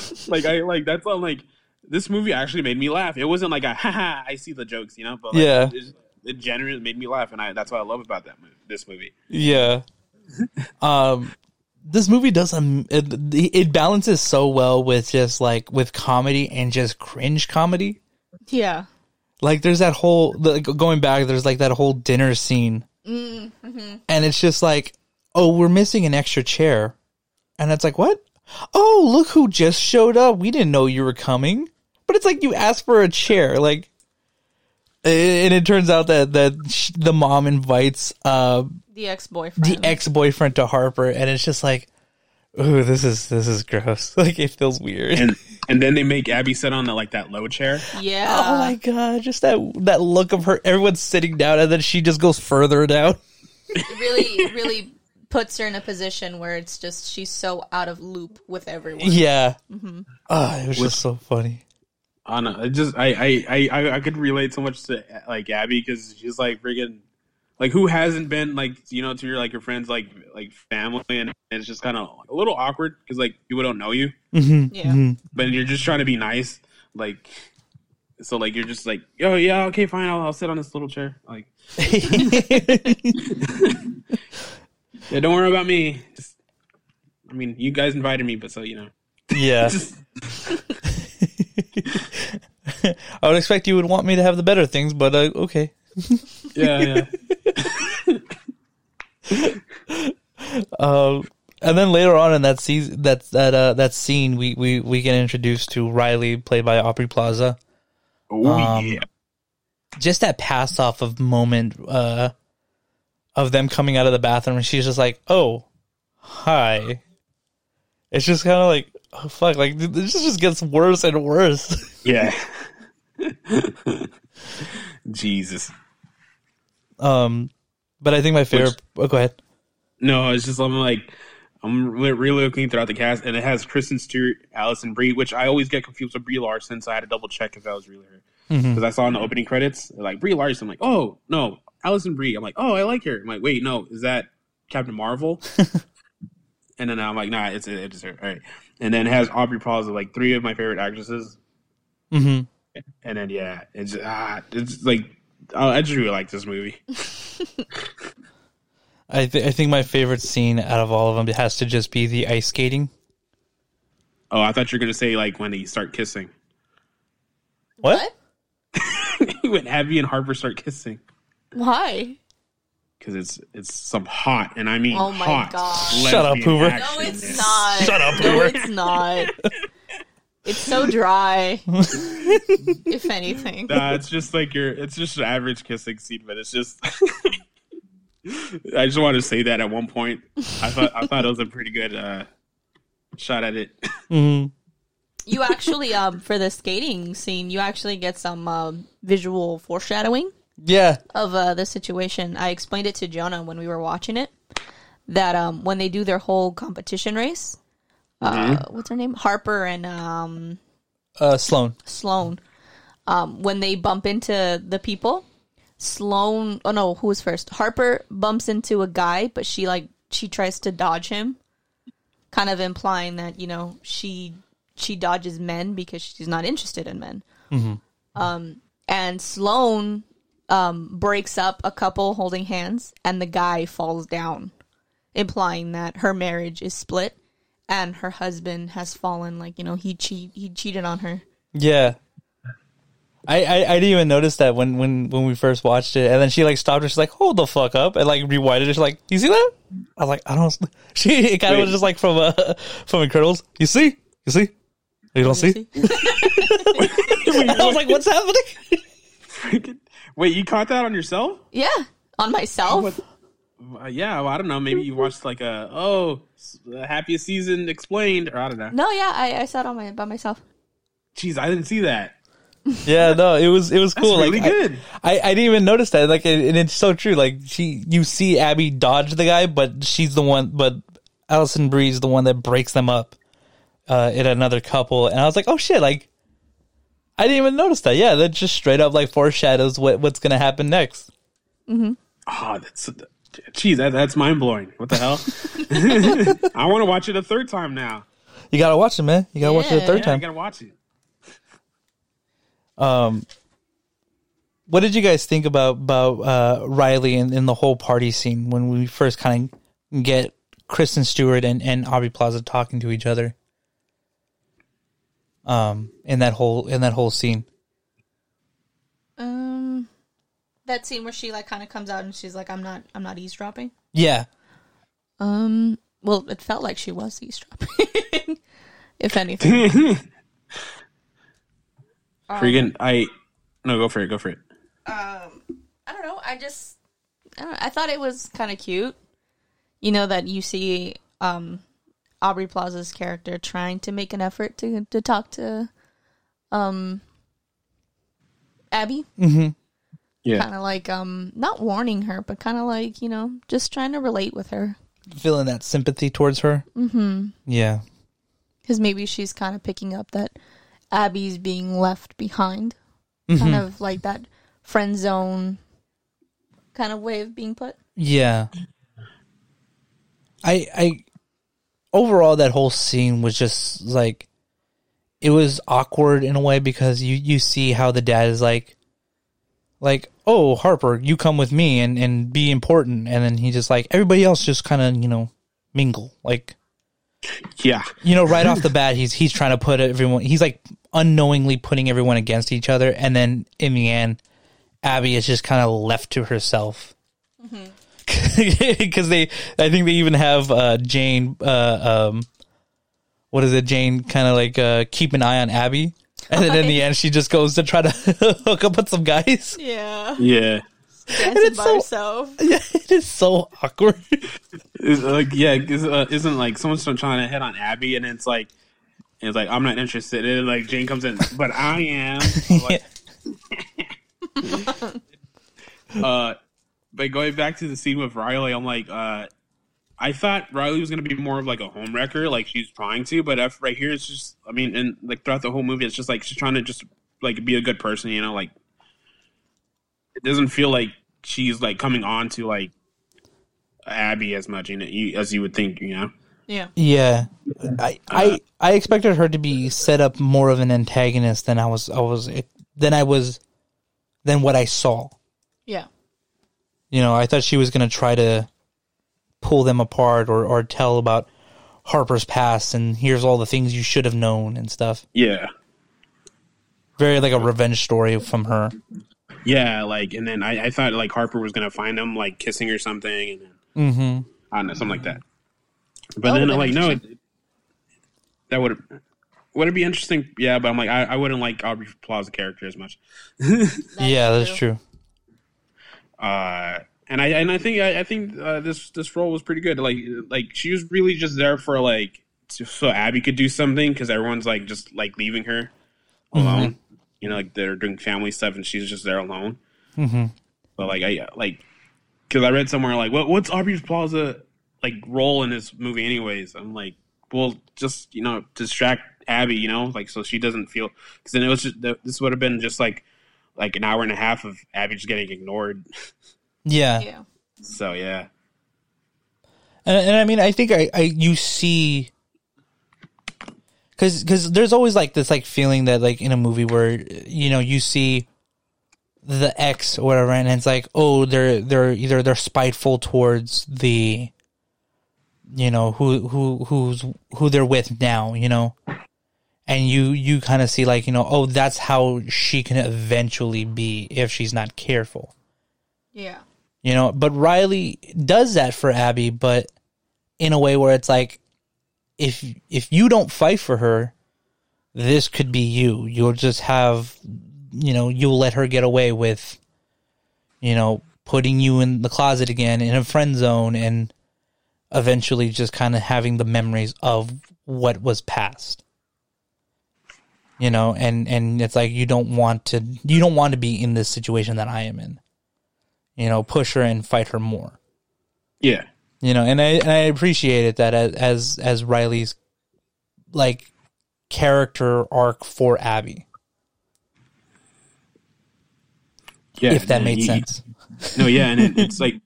[LAUGHS] like I like that's all like this movie actually made me laugh. It wasn't like a [LAUGHS] haha I see the jokes, you know, but like, Yeah. it, it genuinely made me laugh and I that's what I love about that movie this movie. Yeah. [LAUGHS] um, this movie does um, it, it balances so well with just like with comedy and just cringe comedy. Yeah. Like there's that whole like going back. There's like that whole dinner scene, and it's just like, oh, we're missing an extra chair, and it's like, what? Oh, look who just showed up. We didn't know you were coming. But it's like you asked for a chair, like, and it turns out that that the mom invites uh The ex boyfriend. the ex boyfriend to Harper, and it's just like, ooh, this is this is gross. [LAUGHS] Like it feels weird. And [LAUGHS] and then they make Abby sit on the, like that low chair. Yeah. oh my god, just that that look of her. Everyone's sitting down, and then she just goes further down. It really, [LAUGHS] really puts her in a position where it's just she's so out of loop with everyone. Yeah. Oh, it was just so funny. I know. It just I I I I- I could relate so much to like Abby because she's like friggin' like who hasn't been like you know to your like your friends like like family and it's just kind of a little awkward because like people don't know you Mm-hmm. Yeah. Mm-hmm. but you're just trying to be nice like so like you're just like oh yeah okay fine I'll, I'll sit on this little chair like [LAUGHS] [LAUGHS] [LAUGHS] yeah don't worry about me just I mean you guys invited me but so you know yeah. just [LAUGHS] I would expect you would want me to have the better things, but uh, okay. yeah yeah Uh, [LAUGHS] and then later on in that season, that that uh, that scene, we, we we get introduced to Riley, played by Aubrey Plaza. oh Um, yeah Just that pass off of moment uh, of them coming out of the bathroom, and she's just like, "Oh, hi." It's just kind of like, oh fuck, like this just gets worse and worse. [LAUGHS] yeah [LAUGHS] Jesus Um, but I think my favorite. oh, go ahead. No, it's just I'm like I'm re- really looking throughout the cast, and it has Kristen Stewart, Alison Brie, which I always get confused with Brie Larson, so I had to double check if that was really her because I saw in the opening credits like Brie Larson. I'm like, oh no, Alison Brie. I'm like, oh, I like her. I'm like, wait, no, is that Captain Marvel? [LAUGHS] and then I'm like, nah, it's it's her. All right, and then it has Aubrey Plaza, like three of my favorite actresses, hmm and then yeah, it's ah, it's like oh, I just really like this movie. [LAUGHS] I th- I think my favorite scene out of all of them has to just be the ice skating. Oh, I thought you were gonna say like when they start kissing. What? [LAUGHS] when Abby and Harper start kissing Why? because it's it's some hot and I mean Oh my hot. gosh. Shut up, Hoover. No, it's in not. Shut up, No, Hoover. it's not. It's so dry. [LAUGHS] if anything. there. Nah, it's just like your it's just an average kissing scene, but it's just. [LAUGHS] I just wanted to say that at one point. I thought I thought it was a pretty good uh, shot at it. [LAUGHS] hmm You actually, um, for the skating scene, you actually get some um visual foreshadowing Yeah. of uh, the situation. I explained it to Jonah when we were watching it. That um, when they do their whole competition race, uh, what's her name? Harper and um, Uh, Sloane. Sloane. Um, when they bump into the people, Sloane. Oh no, who was first? Harper bumps into a guy, but she like she tries to dodge him, kind of implying that you know she she dodges men because she's not interested in men. Um, and Sloane um, breaks up a couple holding hands, and the guy falls down, implying that her marriage is split, and her husband has fallen. Like you know, he cheat he cheated on her. Yeah. I, I, I didn't even notice that when, when, when we first watched it, and then she like stopped and she's like, "Hold the fuck up!" and like rewinded. it. She's like, "You see that?" I was like, "I don't." [LAUGHS] She it kind of was just like from uh, from Incredibles. You see? You see? You don't see? [LAUGHS] I was like, "What's happening?" [LAUGHS] Freaking- Wait, you caught that on yourself? Yeah, on myself. What? Uh, yeah, well, I don't know. Maybe you watched like a oh, the happiest season explained, or I don't know. No, yeah, I, I saw it on my by myself. Jeez, I didn't see that. [LAUGHS] Yeah, no, it was it was That's cool. really like, I- good. I, I didn't even notice that. Like, and it's so true. Like, she, you see Abby dodge the guy, but she's the one. But Alison Brie's the one that breaks them up uh, in another couple. And I was like, oh shit! Like, I didn't even notice that. Yeah, that just straight up like foreshadows what what's gonna happen next. Oh, that's jeez, that, that's mind blowing. What the hell? [LAUGHS] I want to watch it a third time now. You gotta watch it, man. You gotta watch it a Yeah. third Yeah, I time. gotta watch it. Um, what did you guys think about about uh, Riley and, and the whole party scene when we first kind of get Kristen Stewart and, and Aubrey Plaza talking to each other? Um, in that whole in that whole scene. Um, that scene where she like kind of comes out and she's like, "I'm not, I'm not eavesdropping." Yeah, Um, well, it felt like she was eavesdropping, [LAUGHS] if anything. [LAUGHS] Freaking, I no, go for it. Go for it. Um, I don't know. I just, I, don't know, I thought it was kind of cute. You know that you see um, Aubrey Plaza's character trying to make an effort to to talk to um, Abby, Yeah, kind of like um, not warning her, but kind of like you know just trying to relate with her feeling that sympathy towards her. Mm-hmm. Yeah, because maybe she's kind of picking up that Abby's being left behind, Mm-hmm. kind of like that friend zone kind of way of being put. Yeah. I I overall that whole scene was just like it was awkward in a way because you you see how the dad is like like oh Harper you come with me and and be important. And then he just like everybody else just kind of you know mingle. Like Yeah. you know right off the bat he's he's trying to put everyone he's like unknowingly putting everyone against each other. And then in the end abby is just kind of left to herself mm-hmm. [LAUGHS] because they i think they even have uh jane uh um what is it jane kind of like uh keep an eye on abby and then in the end she just goes to try to [LAUGHS] hook up with some guys Yeah, Yeah. dancing it's by so- herself. [LAUGHS] yeah it is so awkward It's like yeah, is, uh, isn't like someone's trying to hit on Abby, and it's like, it's like I'm not interested. And like Jane comes in, but I am. Like, uh, but going back to the scene with Riley, I'm like, uh, I thought Riley was gonna be more of like a homewrecker, like she's trying to, but if, right here it's just, I mean, and like throughout the whole movie, it's just like she's trying to just like be a good person, you know, like it doesn't feel like she's like coming on to like Abby as much you know, you, as you would think, you know. Yeah, Yeah, I, I I expected her to be set up more of an antagonist than I was. I was than I was than what I saw. yeah, You know, I thought she was going to try to pull them apart or or tell about Harper's past and here's all the things you should have known and stuff. Yeah, Very like a revenge story from her. yeah, like, and then I, I thought like Harper was gonna find him like kissing or something, and then Mm-hmm. I don't know something like that. But That then would've like no, it, that would would it be interesting? Yeah, but I'm like I, I wouldn't like Aubrey Plaza character as much. [LAUGHS] yeah, that's true. Uh, and I and I think I, I think uh, this this role was pretty good. Like like she was really just there for like so Abby could do something because everyone's like just like leaving her alone. You know, like they're doing family stuff and she's just there alone. Mm-hmm. But like I like because I read somewhere like what what's Aubrey Plaza like role in this movie anyways? I'm like well just you know distract Abby you know like so she doesn't feel because then it was just this would have been just like like an hour and a half of Abby just getting ignored. Yeah. yeah, So yeah. And, and I mean, I think I, I you see, because because there's always like this like feeling that like in a movie where you know you see the ex or whatever, and it's like oh they're they're either they're spiteful towards the you know who who who's who they're with now, you know. And you you kind of see like you know oh that's how she can eventually be if she's not careful. Yeah, you know but riley does that for abby but in a way where it's like if if you don't fight for her this could be you. You'll just have you know you'll let her get away with you know putting you in the closet again in a friend zone and eventually just kind of having the memories of what was past you know and and it's like you don't want to you don't want to be in this situation that i am in you know push her and fight her more Yeah. you know and i and i appreciated that as as as riley's like character arc for abby Yeah. if that made you- sense No, yeah, and it, [LAUGHS] it's like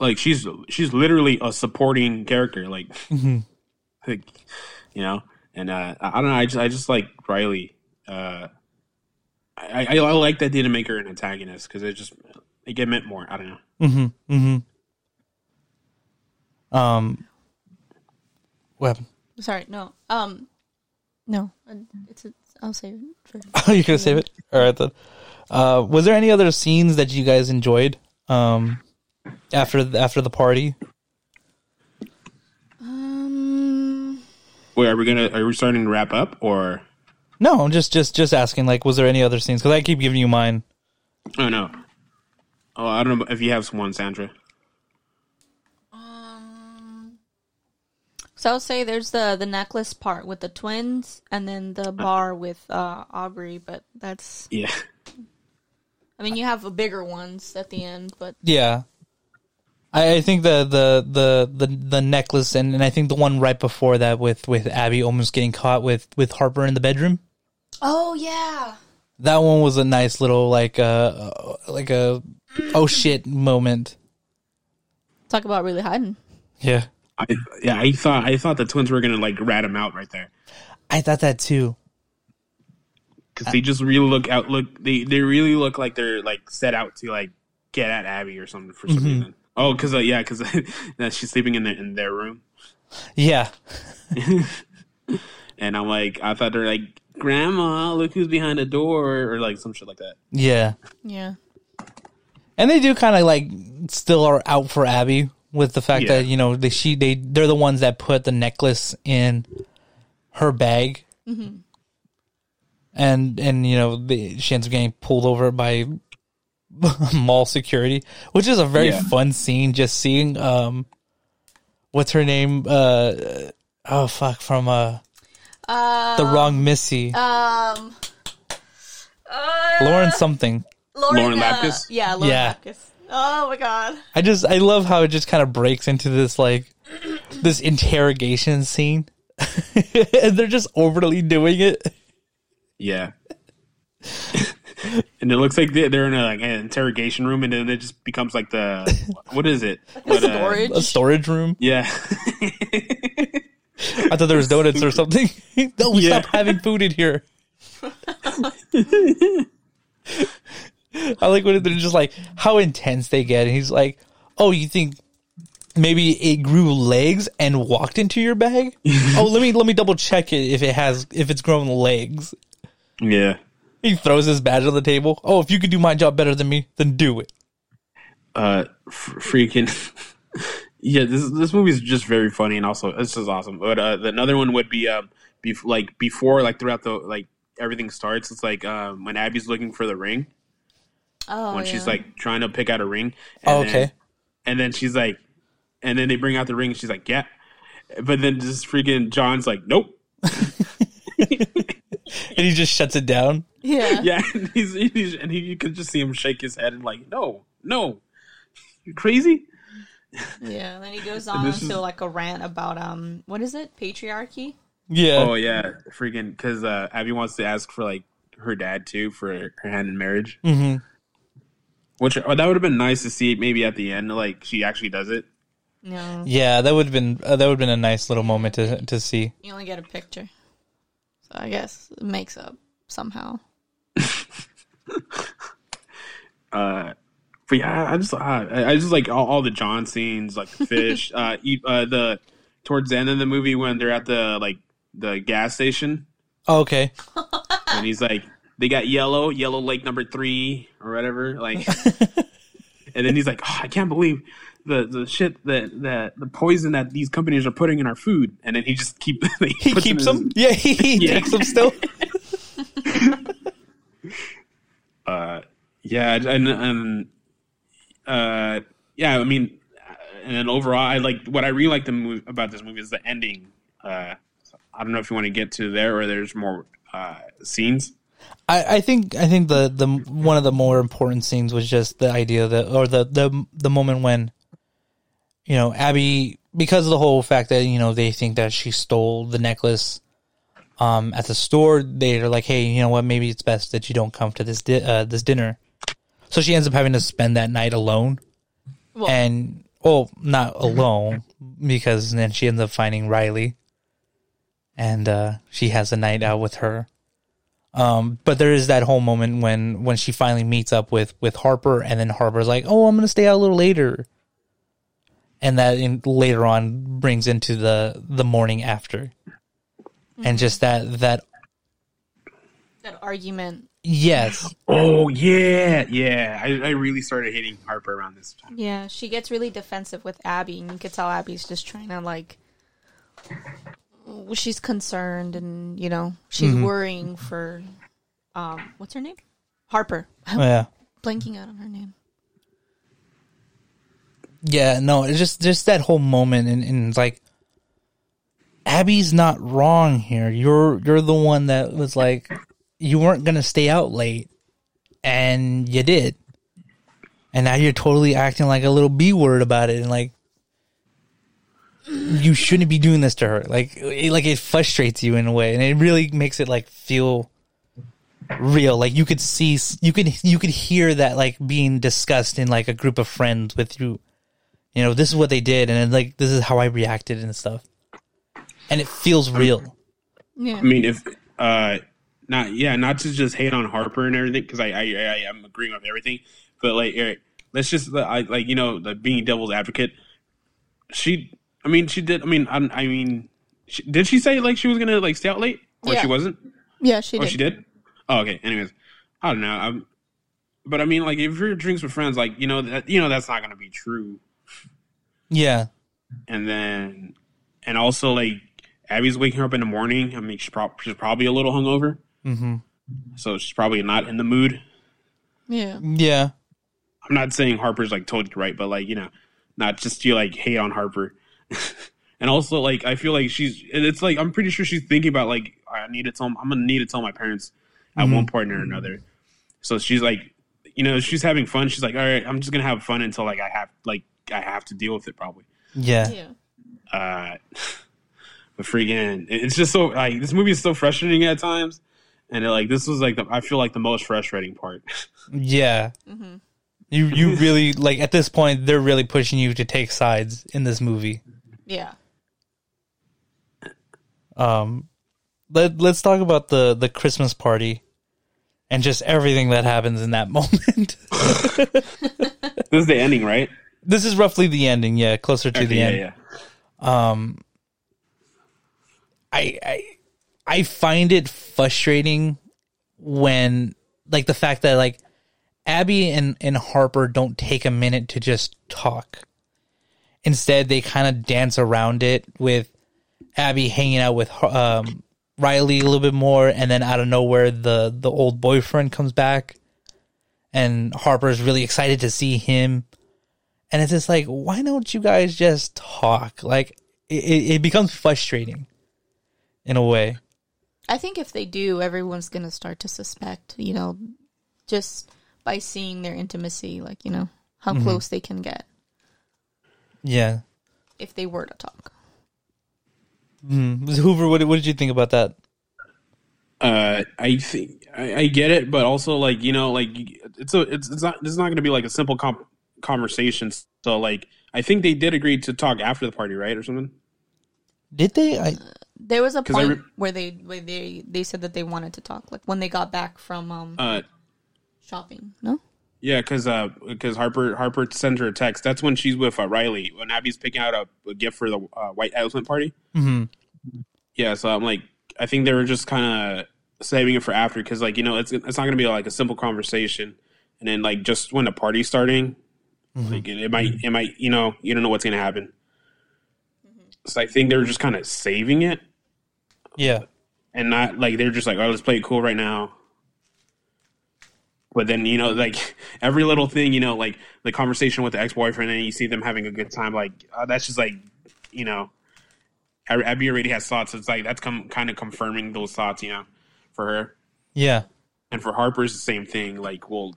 like she's she's literally a supporting character, like, Mhm. like you know, and uh, I I don't know, I just I just like Riley. Uh, I, I I like that they didn't make her an antagonist because it just like, it meant more. I don't know. mm-hmm mm-hmm um well sorry, no, um, no, it's a, I'll save it for. oh [LAUGHS] you're gonna save it all right then uh was there any other scenes that you guys enjoyed um after the, after the party Wait, are we gonna are we starting to wrap up or? no i'm just just just asking like was there any other scenes because i keep giving you mine Oh no. Oh, I don't know if you have one, Sandra. um, so I'll say there's the the necklace part with the twins, and then the bar with uh Aubrey, but that's. Yeah. I mean, you have a bigger ones at the end, but Yeah. I, I think the, the, the, the, the necklace and, and I think the one right before that with, with Abby almost getting caught with, with Harper in the bedroom. Oh yeah. That one was a nice little like uh like a oh shit moment. Talk about really hiding. Yeah. I, yeah, I thought I thought the twins were gonna like rat him out right there I thought that too. because they just really look out. Look, they they really look like they're like set out to like get at Abby or something for some reason. Oh, because uh, yeah, because [LAUGHS] that she's sleeping in their in their room, Yeah. [LAUGHS] and I'm like, I thought they're like, Grandma, look who's behind the door, or like some shit like that. Yeah. Yeah. And they do kind of like still are out for Abby with the fact Yeah. that you know they she they they're the ones that put the necklace in her bag, and and you know the, she ends up getting pulled over by [LAUGHS] mall security, which is a very Yeah. fun scene. Just seeing um, what's her name? Uh, oh fuck, from uh, Uh, the wrong Missy, um. Uh, Lauren something. Lauren, Lauren uh, Lapkus? yeah, Lauren Yeah. Lapkus. Oh my god. I just I love how it just kind of breaks into this like this interrogation scene. [LAUGHS] and they're just overly doing it. Yeah. [LAUGHS] and it looks like they- they're in a, like an interrogation room, and then it just becomes like the [LAUGHS] what is it? What, uh, Storage. A storage room. yeah. [LAUGHS] I thought there was donuts or something. no, we Yeah. stop having food in here. I like when they're just like how intense they get. And he's like, "Oh, you think maybe it grew legs and walked into your bag? oh, let me let me double check it if it has if it's grown legs." yeah. He throws his badge on the table. Oh, if you could do my job better than me, then do it. uh f- freaking [LAUGHS] yeah this this movie is just very funny and also this is awesome but uh the another one would be um bef- like before like throughout the like everything starts it's like um when abby's looking for the ring Oh, when yeah. she's like trying to pick out a ring Oh, and okay. then, and then she's like and then they bring out the ring and she's like yeah but then just freaking john's like nope [LAUGHS] And he just shuts it down. Yeah. [LAUGHS] yeah and he's, he's and he you could just see him shake his head and like no no you crazy Yeah, and then he goes [LAUGHS] on to is- like a rant about um what is it? Patriarchy? Yeah. Oh yeah, freaking because uh, Abby wants to ask for like her dad too for her hand in marriage, hmm which oh, that would have been nice to see maybe at the end like she actually does it. No. Yeah, that would have been uh, that would have been a nice little moment to to see. You only get a picture. So I guess it makes up somehow. [LAUGHS] Uh, but yeah, I I just uh, I I just like all, all the John scenes, like the fish, [LAUGHS] uh, eat, uh, the towards the end of the movie when they're at the like the gas station Oh, okay. and he's like they got yellow, yellow lake number three or whatever, like, [LAUGHS] and then he's like, oh, I can't believe. The, the shit that, that the poison that these companies are putting in our food, and then he just keep he, keeps in his- them. Yeah, he, he Yeah. takes them still. [LAUGHS] uh yeah and and uh yeah i mean and then overall i like what i really like the movie about this movie is the ending uh i don't know if you want to get to there or there's more uh scenes. I, I think I think the the one of the more important scenes was just the idea that or the the the moment when you know Abby because of the whole fact that you know they think that she stole the necklace um at the store they're like hey you know what? Maybe it's best that you don't come to this di- uh, this dinner. So she ends up having to spend that night alone. Well- and well not alone because then she ends up finding Riley. And uh she has a night out with her. Um, but there is that whole moment when when she finally meets up with with Harper, and then Harper's like, "Oh, I'm gonna stay out a little later," and that in, later on brings into the the morning after, and just that that That argument. yes, oh yeah yeah i, I really started hating harper around this time Yeah, she gets really defensive with Abby, and you could tell Abby's just trying to like. She's concerned, and you know she's worrying for, um, what's her name? Harper. I'm yeah, [LAUGHS] blanking out on her name. yeah. No, it's just just that whole moment, and, and like. Abby's not wrong here. You're you're the one that was like you weren't gonna stay out late, and you did, and now you're totally acting like a little b word about it, and like you shouldn't be doing this to her. Like it, like it frustrates you in a way, and it really makes it like feel real. Like you could see, you could you could hear that like being discussed in like a group of friends with you. You know, this is what they did, and like this is how I reacted and stuff, and it feels real. Yeah. I mean, if uh, not yeah, not to just hate on Harper and everything because I, I I am agreeing with everything, but like Eric, let's just I like you know the being devil's advocate. She, I mean, she did. I mean, I, I mean, she, did she say like she was gonna like stay out late or Yeah. she wasn't? Yeah, she Oh, did. she did. Oh, okay. Anyways, I don't know. I'm, but I mean, like, if you're drinks with friends, like you know that you know that's not gonna be true. Yeah, And then, and also like Abby's waking her up in the morning. I mean, she's, prob- she's probably a little hungover, hmm so she's probably not in the mood. Yeah. yeah, I'm not saying Harper's like totally right, but like you know, not just to like hate on Harper. [LAUGHS] and also like I feel like she's and it's like I'm pretty sure she's thinking about like I need to tell I'm gonna need to tell my parents at one point or another. So she's like, you know, she's having fun. She's like, all right, I'm just gonna have fun until like I have like I have to deal with it probably. yeah, Yeah. Uh, [LAUGHS] but freaking, it's just so like this movie is so frustrating at times. And it, like this was like the, I feel like the most frustrating part. [LAUGHS] yeah. You you really like at this point they're really pushing you to take sides in this movie. Yeah. Um, let let's talk about the the Christmas party and just everything that happens in that [LAUGHS] moment. this is the ending, right? this is roughly the ending, yeah, closer to the yeah, end. yeah. Um, I I I find it frustrating when like the fact that like Abby and and Harper don't take a minute to just talk. Instead, they kind of dance around it with Abby hanging out with um, Riley a little bit more, and then out of nowhere, the the old boyfriend comes back, and Harper's really excited to see him, and it's just like, why don't you guys just talk? Like, it, it it becomes frustrating in a way. I think if they do, everyone's gonna start to suspect, you know, just by seeing their intimacy, like, you know, how close they can get Yeah. if they were to talk. Mm. Hoover, what, what did you think about that? uh i think I, I get it but also like you know like it's a it's, it's not it's not going to be like a simple com- conversation so like i think they did agree to talk after the party right or something Did they? I, There was a point re- where they where they they said that they wanted to talk, like when they got back from um uh shopping. No, yeah because uh because harper harper sent her a text. That's when she's with uh, riley when abby's picking out a, a gift for the uh, white elephant party. Mhm. yeah so i'm like i think they were just kind of saving it for after because like you know it's it's not going to be like a simple conversation. And then like just when the party's starting like it, it might it might you know you don't know what's going to happen so i think they were just kind of saving it. Yeah. and not like they're just like oh let's play it cool right now. But then you know like every little thing you know like the conversation with the ex-boyfriend and you see them having a good time like uh, that's just like you know abby already has thoughts. It's like that's come kind of confirming those thoughts you know for her. Yeah. and for harper's the same thing. Like well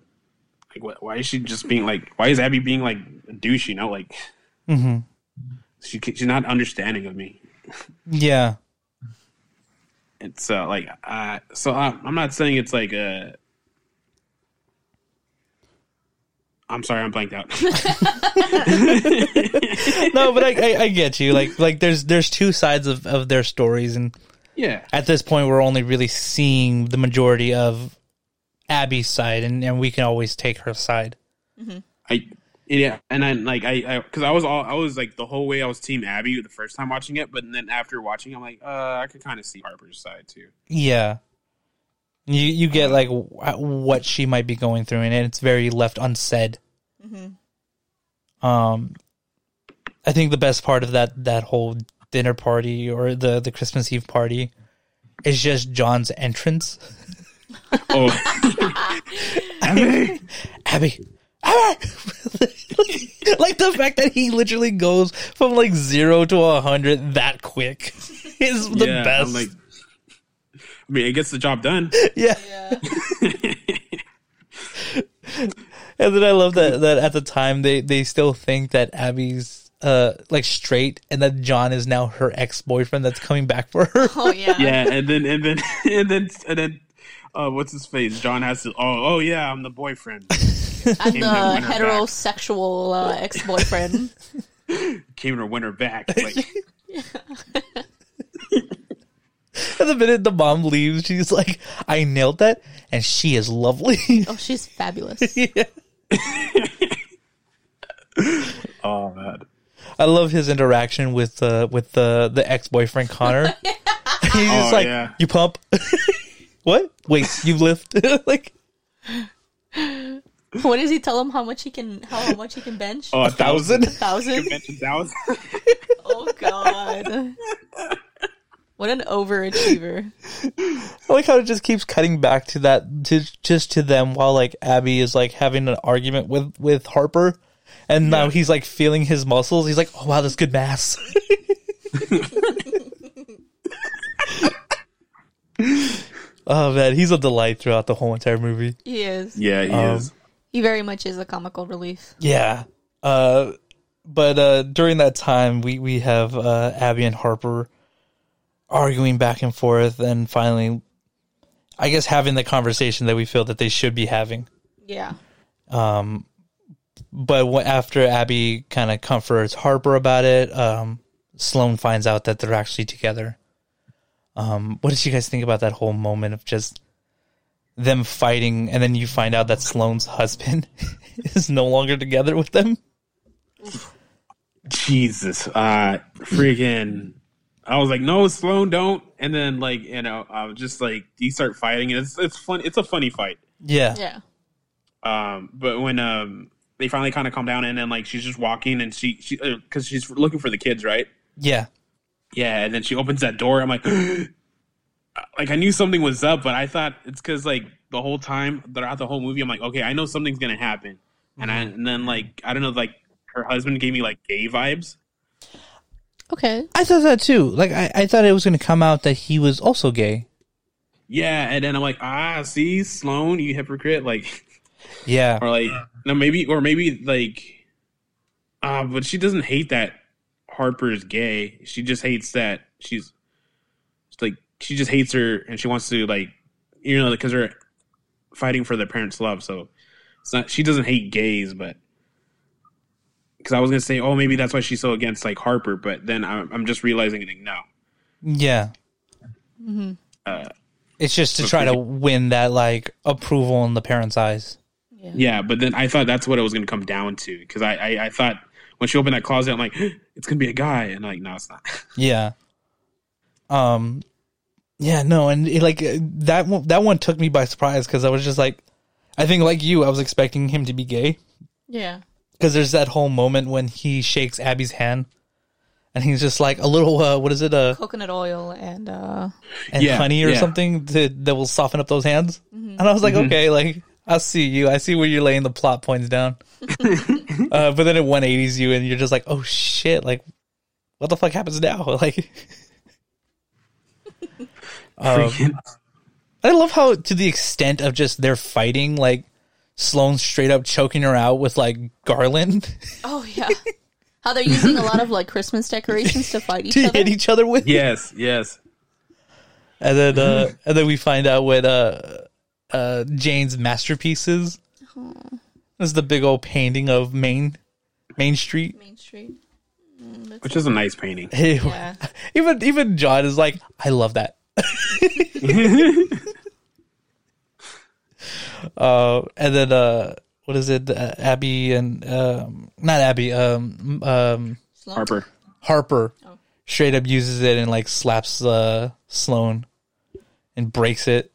like what, why is she just being like why is abby being like a douche you know like hmm she, she's not understanding of me Yeah. it's uh, like I so I, i'm not saying it's like a i'm sorry i'm blanked out [LAUGHS] No, but I, I, I get you. Like, like there's there's two sides of, of their stories, and yeah at this point, we're only really seeing the majority of Abby's side, and, and we can always take her side. i yeah and then like i because I, was all i was like the whole way i was team abby the first time watching it but then after watching i'm like uh i could kind of see harper's side too Yeah. You you get like wh- what she might be going through, and it's very left unsaid. Um, I think the best part of that that whole dinner party or the the Christmas Eve party is just John's entrance. oh [LAUGHS] [LAUGHS] abby Abby, Abby, [LAUGHS] like the fact that he literally goes from like zero to a hundred that quick [LAUGHS] is the yeah best. i'm like i mean it gets the job done [LAUGHS] yeah. And then I love that that at the time they they still think that Abby's uh like straight and that John is now her ex boyfriend that's coming back for her. oh yeah, yeah and then and then and then and then uh, what's his face? John has to. Oh, oh yeah, I'm the boyfriend. [LAUGHS] I'm the to win her back. heterosexual uh, ex-boyfriend. [LAUGHS] Came to win her back. [LAUGHS] Like, And the minute the mom leaves, she's like, "I nailed that," and she is lovely. oh, she's fabulous. yeah. oh man. I love his interaction with uh, with the the ex boyfriend Connor. He's just Oh, like, yeah. "You pump." what? Wait, you lift? like [LAUGHS] what does he tell him? How much he can? How much he can bench? Oh, a thousand. A thousand. Convention thousand. [LAUGHS] Oh God. What an overachiever. I like how it just keeps cutting back to that to just to them while like Abby is like having an argument with with Harper, and now Yeah. he's like feeling his muscles. He's like, "Oh wow, that's good mass." [LAUGHS] oh man, he's a delight throughout the whole entire movie. He is. Yeah, he Um, is. He very much is a comical relief. Yeah. Uh, but uh, during that time, we we have uh, Abby and Harper arguing back and forth, and finally, I guess having the conversation that we feel that they should be having. Yeah. Um, but wh- after Abby kind of comforts Harper about it, um, Sloane finds out that they're actually together. Um, what did you guys think about that whole moment of just them fighting, and then you find out that Sloane's husband [LAUGHS] is no longer together with them? Jesus, uh, freaking. I was like, no, Sloane, don't. And then, like, you know, I was just like, you start fighting, and it's it's fun. It's a funny fight. Yeah, Yeah. Um, but when um they finally kind of calm down, and then like she's just walking, and she she because she's looking for the kids, right? yeah, Yeah, and then she opens that door. I'm like, [GASPS] like I knew something was up, but I thought it's because like the whole time throughout the whole movie, I'm like, okay, I know something's gonna happen, and I and then like I don't know, like her husband gave me like gay vibes. Okay. I thought that too. Like, I, I thought it was going to come out that he was also gay. Yeah, and then I'm like, ah, see, Sloane, you hypocrite, like, [LAUGHS] Yeah, or like, no, maybe, or maybe like, ah, but she doesn't hate that Harper's gay. She just hates that she's, it's like, she just hates her, and she wants to like, you know, because they're fighting for their parents' love. So it's not. She doesn't hate gays, but because I was gonna say, oh, maybe that's why she's so against like Harper, but then I'm, I'm just realizing, like, no, yeah. uh, It's just to try to win that like approval in the parents' eyes. Yeah. Yeah, but then I thought that's what it was going to come down to because I, I I thought when she opened that closet, I'm like, [GASPS] it's going to be a guy, and I'm like, no, it's not. Yeah. Um. Yeah. No. And it, like uh, that one, that one took me by surprise because I was just like, I think like you, I was expecting him to be gay Yeah. because there's that whole moment when he shakes Abby's hand, and he's just like a little uh, what is it uh Coconut oil and uh and Yeah, honey or yeah. something to, that will soften up those hands. And I was like, okay, like I see you. I see where you're laying the plot points down. [LAUGHS] uh, but then it 180s you, and you're just like, oh shit, like what the fuck happens now? [LAUGHS] Like, um, I love how to the extent of just their fighting, like Sloane straight up choking her out with like garland [LAUGHS] Oh yeah. How they're using a lot of like Christmas decorations to fight [LAUGHS] each to other. hit each other with. yes, yes. And then uh and then we find out what uh uh Jane's masterpiece is. This is the big old painting of Main Main Street. Main Street. Which is a nice painting. [LAUGHS] Yeah. even even John is like, I love that. [LAUGHS] uh and then uh what is it? Uh, Abby and um not Abby, um um Harper. Harper Oh. straight up uses it and like slaps uh Sloane and breaks it.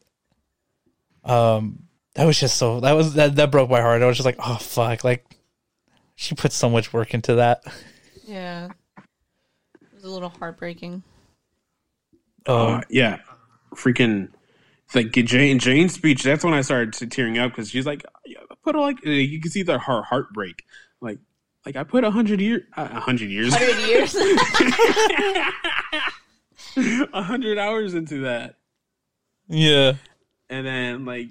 Um that was just so that was that that broke my heart. I was just like, oh fuck, like she put so much work into that. Yeah. It was a little heartbreaking. Um Uh, yeah, freaking. It's like Jane Jane's speech. That's when I started tearing up because she's like, I put like you can see the her heartbreak. Like, like I put a hundred year, a hundred years, Hundred years. [LAUGHS] a hundred hours into that. yeah. and then like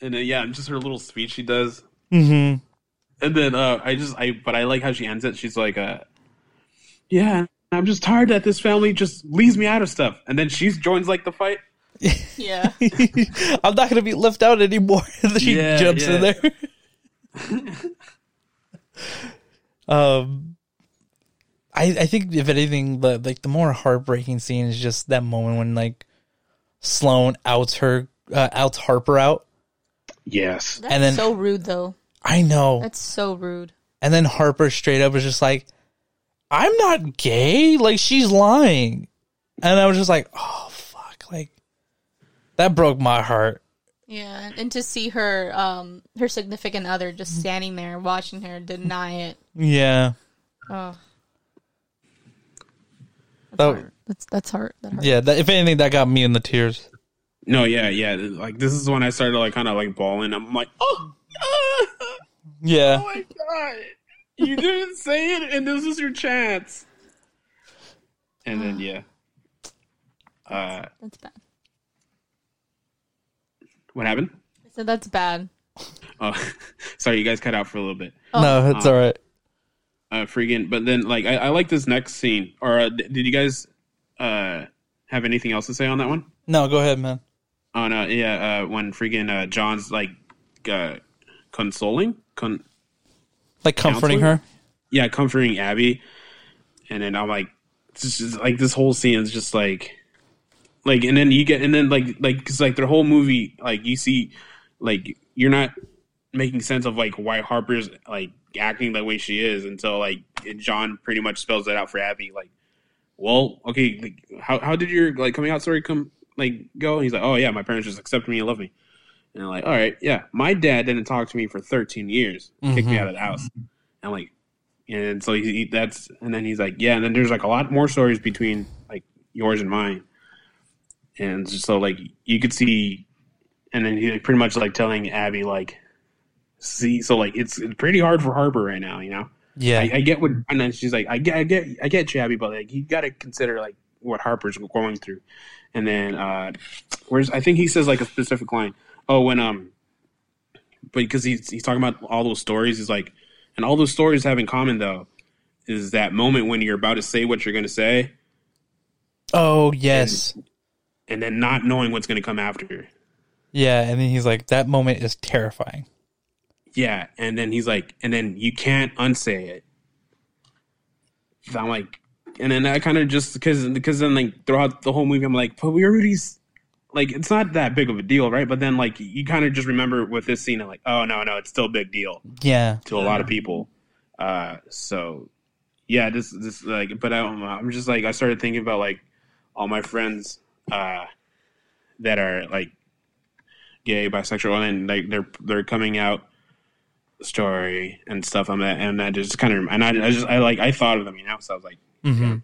and then yeah just her little speech she does Mhm. and then uh i just i but i like how she ends it she's like uh yeah i'm just tired that this family just leaves me out of stuff and then she joins like the fight Yeah. [LAUGHS] I'm not gonna be left out anymore. [LAUGHS] She Yeah, jumps in there. [LAUGHS] um, I I think if anything, the like the more heartbreaking scene is just that moment when like Sloane outs her uh, outs Harper out. Yes. That's And then- so rude, though. I know, That's so rude. and then Harper straight up was just like, "I'm not gay." Like she's lying, and I was just like, "Oh fuck!" Like that broke my heart. Yeah, and to see her, um, her significant other just standing there watching her deny it. Yeah. Oh, that's Oh. hard. That's that's hard. That hurt. Yeah, that, if anything, that got me in the tears. No, yeah, yeah. Like this is when I started like kind of like bawling. I'm like, oh, oh Yeah, my god, you didn't say it, and this is your chance. And then [SIGHS] yeah, uh, That's bad. what happened? I said that's bad. [LAUGHS] Oh, [LAUGHS] sorry, you guys cut out for a little bit. no, it's all right. Uh, freaking. But then like I, I like this next scene. Or uh, d- did you guys uh have anything else to say on that one? No, go ahead, man. Oh no, yeah. Uh, when freaking uh, John's like uh, consoling, con- Like comforting Counseling? her. yeah, comforting Abby, and then I'm like, it's just like this whole scene is just like, like, and then you get, and then like, like, cause like their whole movie, like you see, like you're not making sense of like why Harper's like acting the way she is until like John pretty much spells that out for Abby, like, well, okay, like, how how did your like coming out story come like go? And he's like, oh yeah, my parents just accepted me and love me. And I'm like, all right, yeah, my dad didn't talk to me for 13 years, kicked me Mhm. out of the house. And like, and so he, he that's and then he's like yeah and then there's like a lot more stories between like yours and mine. And so like you could see and then he like, pretty much like telling abby like see so like it's, it's pretty hard for harper right now you know? Yeah, I, I get what and then she's like i get i get i get you abby but like you got to consider like what harper's going through. And then uh where's i think he says like a specific line oh when um but because he's he's talking about all those stories he's like and all those stories have in common though is that moment when you're about to say what you're going to say Oh yes, and then not knowing what's going to come after yeah. And then he's like, "That moment is terrifying." yeah and then he's like and then you can't unsay it so i'm like and then i kind of just because because then like throughout the whole movie i'm like but we already like it's not that big of a deal right but then like you kind of just remember with this scene and like oh no no it's still a big deal Yeah, to a lot of people. Uh, so yeah, this this like, but I, I'm just like I started thinking about like all my friends uh, that are like gay, bisexual, and like they're they're coming out story and stuff. I'm at, and that just kind of and I, I just I like I thought of them, you know. So I was like, mm-hmm.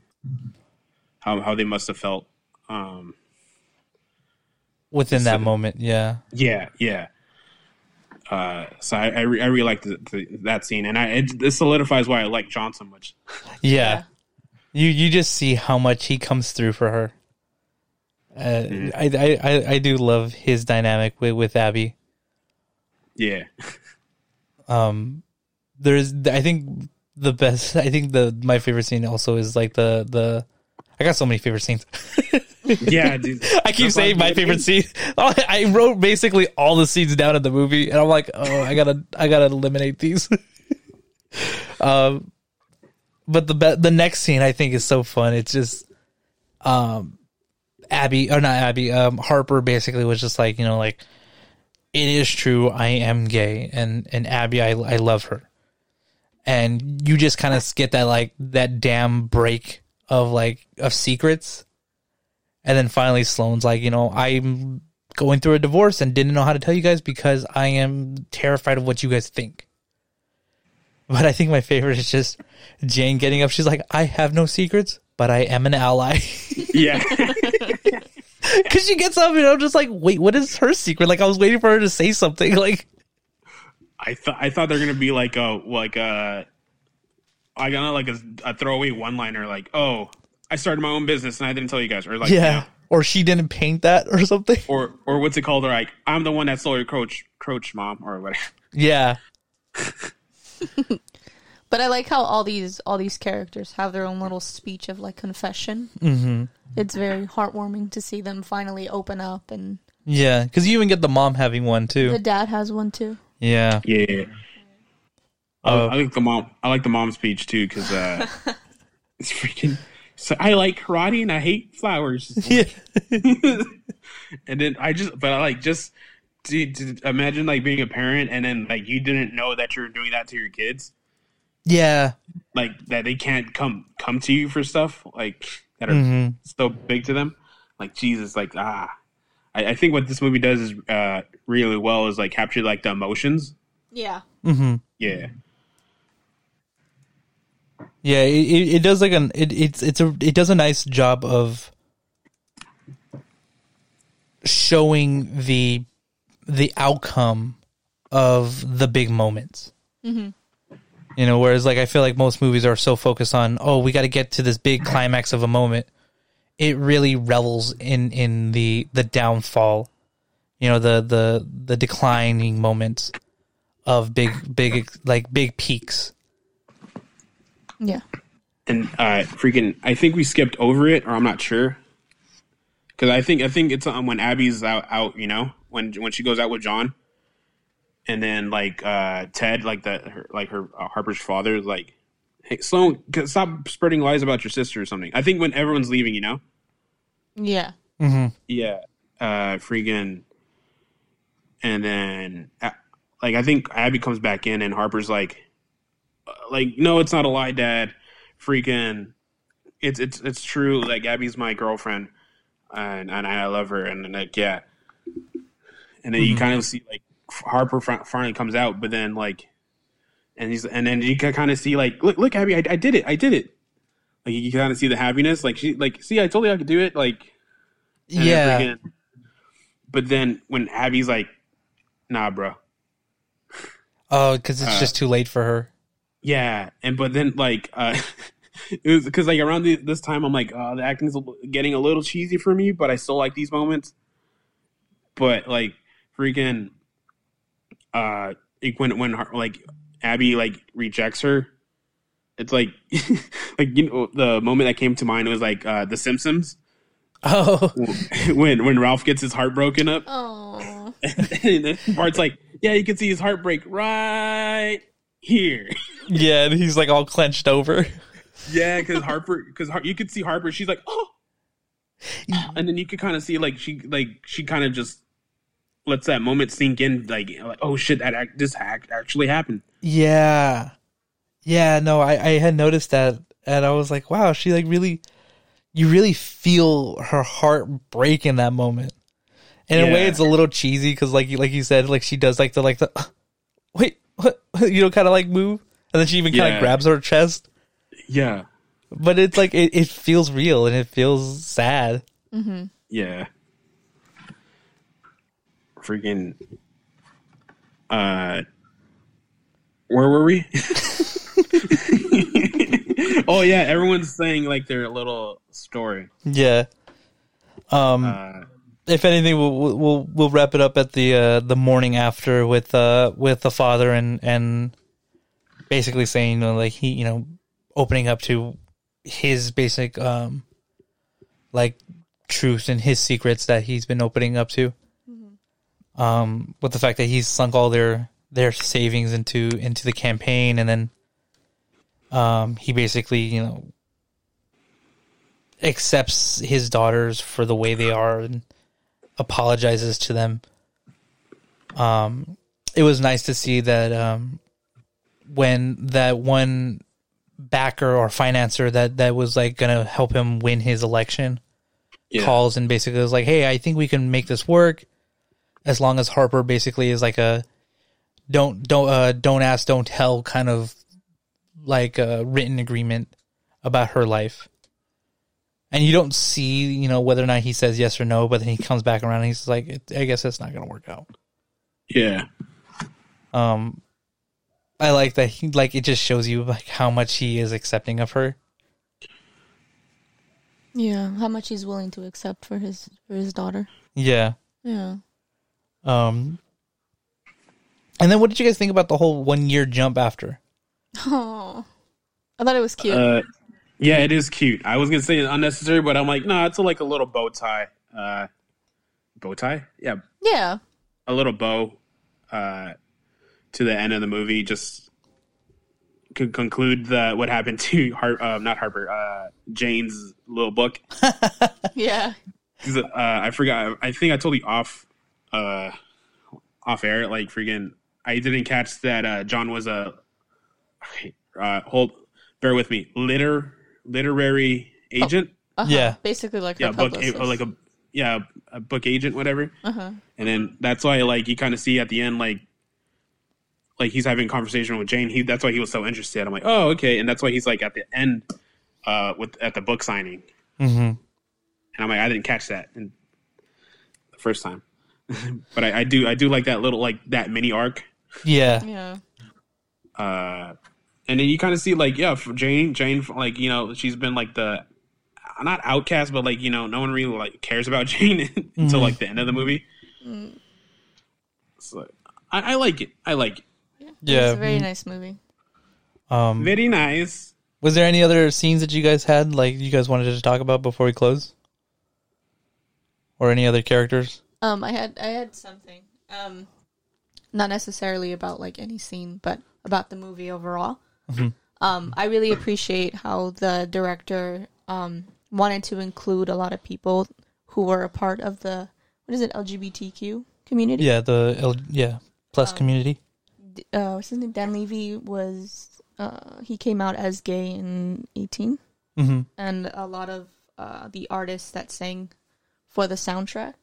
how how they must have felt. Um, within that So- moment. Yeah, Yeah, yeah. Uh, so I I, re- I really like the, the, that scene, and I it, this solidifies why I like John so much. [LAUGHS] yeah. You you just see how much he comes through for her. Uh, Mm-hmm. I, I I I do love his dynamic with with Abby. Yeah, um there's i think the best i think the my favorite scene also is like the the i got so many favorite scenes. [LAUGHS] Yeah. Dude. [LAUGHS] i keep That's saying my favorite [LAUGHS] scene. I wrote basically all the scenes down in the movie and i'm like oh i gotta i gotta eliminate these. Um but the be- the next scene i think is so fun. It's just um abby or not abby um harper basically was just like you know like it is true i am gay and and abby i, I love her. And you just kind of get that like that damn break of like of secrets and then finally sloane's like you know i'm going through a divorce and didn't know how to tell you guys because i am terrified of what you guys think but i think my favorite is just jane getting up she's like i have no secrets but i am an ally [LAUGHS] Yeah, [LAUGHS] Because she gets up and I'm just like, wait, what is her secret? Like I was waiting for her to say something. Like, I thought I thought they're gonna be like a like a I got like a, a throwaway one liner like oh I started my own business and I didn't tell you guys or like you yeah, know, or she didn't paint that or something. or or what's it called or like I'm the one that stole your coach coach mom or whatever. Yeah, [LAUGHS] But I like how all these all these characters have their own little speech of like confession. mm-hmm. it's very heartwarming to see them finally open up, and Yeah, because you even get the mom having one too. the dad has one too. yeah. Yeah. Uh, I like the mom. I like the mom speech too because uh, [LAUGHS] it's freaking. So I like karate and I hate flowers. [LAUGHS] Yeah. [LAUGHS] and then I just, but I like just to, to imagine like being a parent and then like you didn't know that you're doing that to your kids, Yeah. like that they can't come come to you for stuff like that are hmm so big to them. Like Jesus, like ah, I, I think what this movie does is uh really well is like capture like the emotions. Yeah. Mm-hmm. Yeah, Yeah, it, it, does like an it, it's it's a it does a nice job of showing the the outcome of the big moments. Mm-hmm. You know, whereas like I feel like most movies are so focused on oh we got to get to this big climax of a moment. It really revels in in the the downfall, you know the the the declining moments of big big like big peaks. Yeah. and uh freaking I think we skipped over it, or I'm not sure. Because I think I think it's um, when Abby's out, out, you know, when when she goes out with John, and then like uh Ted, like that, her, like her uh, Harper's father, like, "Hey, Sloane, stop spreading lies about your sister or something." I think when everyone's leaving, you know, Yeah. Mm-hmm. yeah, uh, freaking, and then uh, like I think Abby comes back in, and Harper's like, like, no, it's not a lie, Dad. Freaking, it's it's it's true. Like Abby's my girlfriend, and and I love her, and, and like yeah, and then you Mhm. kind of see like Harper finally comes out, but then like, and he's and then you can kind of see like, look, look, Abby, I, I did it, I did it. Like you kind of see the happiness, like she like, see, I told you I could do it, like. Then Yeah. freaking- but then when Abby's like, nah, bro. Oh, because it's Uh, just too late for her. Yeah. And but then like, uh, [LAUGHS] it was because like around the, this time, I'm like, oh, the acting's a l- getting a little cheesy for me, but I still like these moments. But like, freaking, uh, like, when, when her, like Abby like rejects her, it's like, [LAUGHS] like, you know, the moment that came to mind was like, uh, The Simpsons. Oh, [LAUGHS] when when Ralph gets his heart broken up, Oh. and then Bart's like, "Yeah, you can see his heartbreak right here." Yeah, and he's like all clenched over. yeah, because Harper, because you could see Harper. She's like, "Oh," mm. and then you could kind of see like she like she kind of just lets that moment sink in, like, like "Oh shit, that act, this act actually happened." Yeah, yeah. No, I I had noticed that, and I was like, wow, she like really, you really feel her heart break in that moment. In a way, it's a little cheesy because, like you like you said, like she does like the like the wait, what? you know, kind of like move, and then she even kind of Yeah. grabs her chest. Yeah, But it's like it, it feels real and it feels sad. yeah. Freaking. Uh, where were we? [LAUGHS] oh yeah, everyone's saying like their little story. Yeah. Um. Uh, if anything, we'll we'll we'll, we'll wrap it up at the uh, the morning after with uh with the father and and basically saying you know like he you know opening up to his basic um like truth and his secrets that he's been opening up to um with the fact that he's sunk all their their savings into into the campaign and then um he basically you know accepts his daughters for the way they are and apologizes to them. Um, it was nice to see that um, when that one backer or financer that that was like gonna help him win his election yeah. calls and basically was like, "Hey, I think we can make this work as long as Harper basically is like a don't don't uh, don't ask, don't tell kind of like a written agreement about her life." And you don't see, you know, whether or not he says yes or no, but then he comes back around and he's like, "I guess that's not going to work out." Yeah. Um, I like that. He like it just shows you like how much he is accepting of her. Yeah. How much he's willing to accept for his for his daughter. Yeah. Yeah. Um. And then, what did you guys think about the whole one year jump after? Oh. I thought it was cute. Uh, Yeah, it is cute. I was gonna say unnecessary, but I'm like, no, it's a, like a little bow tie. Uh, bow tie? Yeah, Yeah. a little bow uh, to the end of the movie. Just could conclude the what happened to Har- uh, not Harper, uh, Jane's little book. [LAUGHS] yeah. Uh, I forgot. I think I told you off uh, off air. Like freaking, I didn't catch that uh, John was a uh, hold. Bear with me. Liter literary agent. Uh-huh. Yeah. Basically like yeah, her book publicist. or like a yeah a book agent, whatever. uh-huh. And then that's why like you kind of see at the end like like he's having a conversation with Jane. He that's why he was so interested. I'm like, oh okay, and that's why he's like at the end uh with at the book signing. Mm-hmm. And I'm like, I didn't catch that in the first time, [LAUGHS] but I, I do I do like that little like that mini arc. Yeah. Yeah. Uh, and then you kind of see like yeah, for Jane Jane like you know she's been like the not outcast, but like you know no one really like cares about [LAUGHS] Jane until like the end of the movie. So I, I like it. I like it. It's a Yeah. very nice movie. Um, Very nice. was there any other scenes that you guys had, like you guys wanted to talk about before we close, or any other characters? Um, I had I had something. Um, not necessarily about like any scene, but about the movie overall. Um, I really appreciate how the director um wanted to include a lot of people who were a part of the what is it LGBTQ community. Yeah, the L- yeah plus community. D- Uh, what's his name? Dan Levy was uh he came out as gay in eighteen, Mm-hmm. and a lot of uh the artists that sang for the soundtrack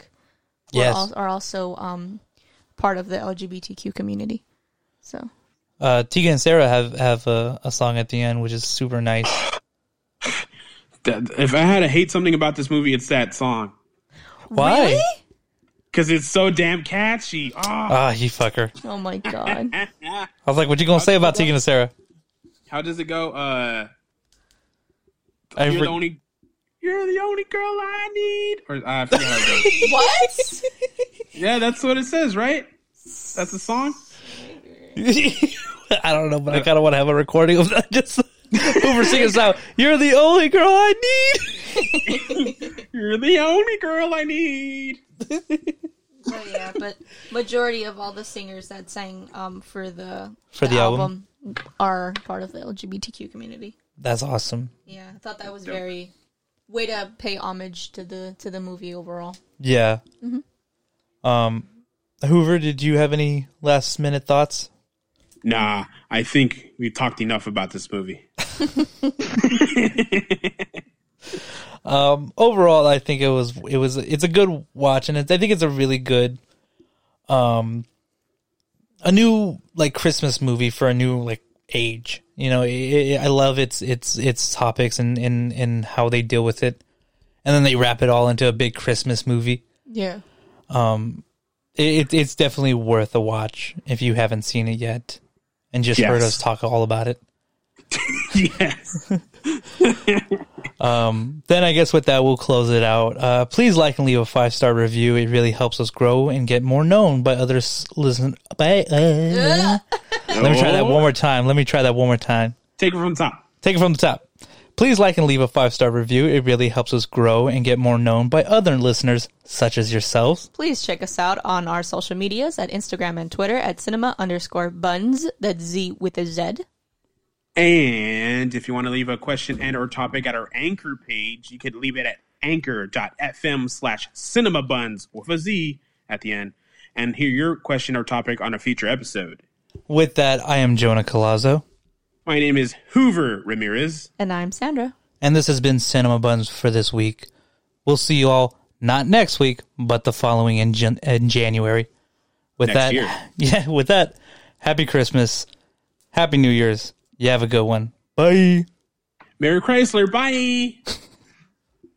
Yes. al- are also um, part of the LGBTQ community. So Uh, Tegan and Sarah have have a, a song at the end, which is super nice. If I had to hate something about this movie, it's that song Why? Because it's so damn catchy. Oh. Ah, you fucker! oh my god, [LAUGHS] I was like, "What you gonna say about Tegan and Sarah?" How does it go? Uh, I you're re- the only. You're the only girl I need. Or uh, I forget how it goes. [LAUGHS] what? yeah, that's what it says, right? That's the song. [LAUGHS] I don't know, but I kind of want to have a recording of that. Just [LAUGHS] Hoover singing this out. You're the only girl I need. [LAUGHS] You're the only girl I need. But yeah, but majority of all the singers that sang um, for the For the album? are part of the LGBTQ community. That's awesome. Yeah, I thought that was very way to pay homage to the to the movie overall. Yeah. Mm-hmm. Um, Hoover, did you have any last minute thoughts? Nah, I think we talked enough about this movie. [LAUGHS] Um, overall, I think it was it was it's a good watch, and it's, I think it's a really good, um, a new like Christmas movie for a new like age. You know, it, it, I love its its its topics and and and how they deal with it, and then they wrap it all into a big Christmas movie. Yeah. Um, It, it's definitely worth a watch if you haven't seen it yet, and just heard us talk all about it. [LAUGHS] yes. Then I guess with that we'll close it out. Uh, please like and leave a five star review. It really helps us grow and get more known by others. Listen, by, uh, [LAUGHS] let me try that one more time. Let me try that one more time. Take it from the top. Take it from the top. Please like and leave a five star review. It really helps us grow and get more known by other listeners such as yourselves. Please check us out on our social medias at Instagram and Twitter at cinema underscore bunz. That's Z with a Z. And if you want to leave a question and or topic at our anchor page, you could leave it at anchor.fm slash cinema bunz with a Z at the end and hear your question or topic on a future episode. With that, I am Jonah Colazzo, My name is Hoover Ramirez. And I'm Sandra. and this has been Cinema Bunz for this week. We'll see you all not next week, but the following in, Jan- in January. With Next that, year. [LAUGHS] yeah, with that, Happy Christmas, Happy New Year's. You have a good one. Bye. Merry Chrysler. Bye. [LAUGHS]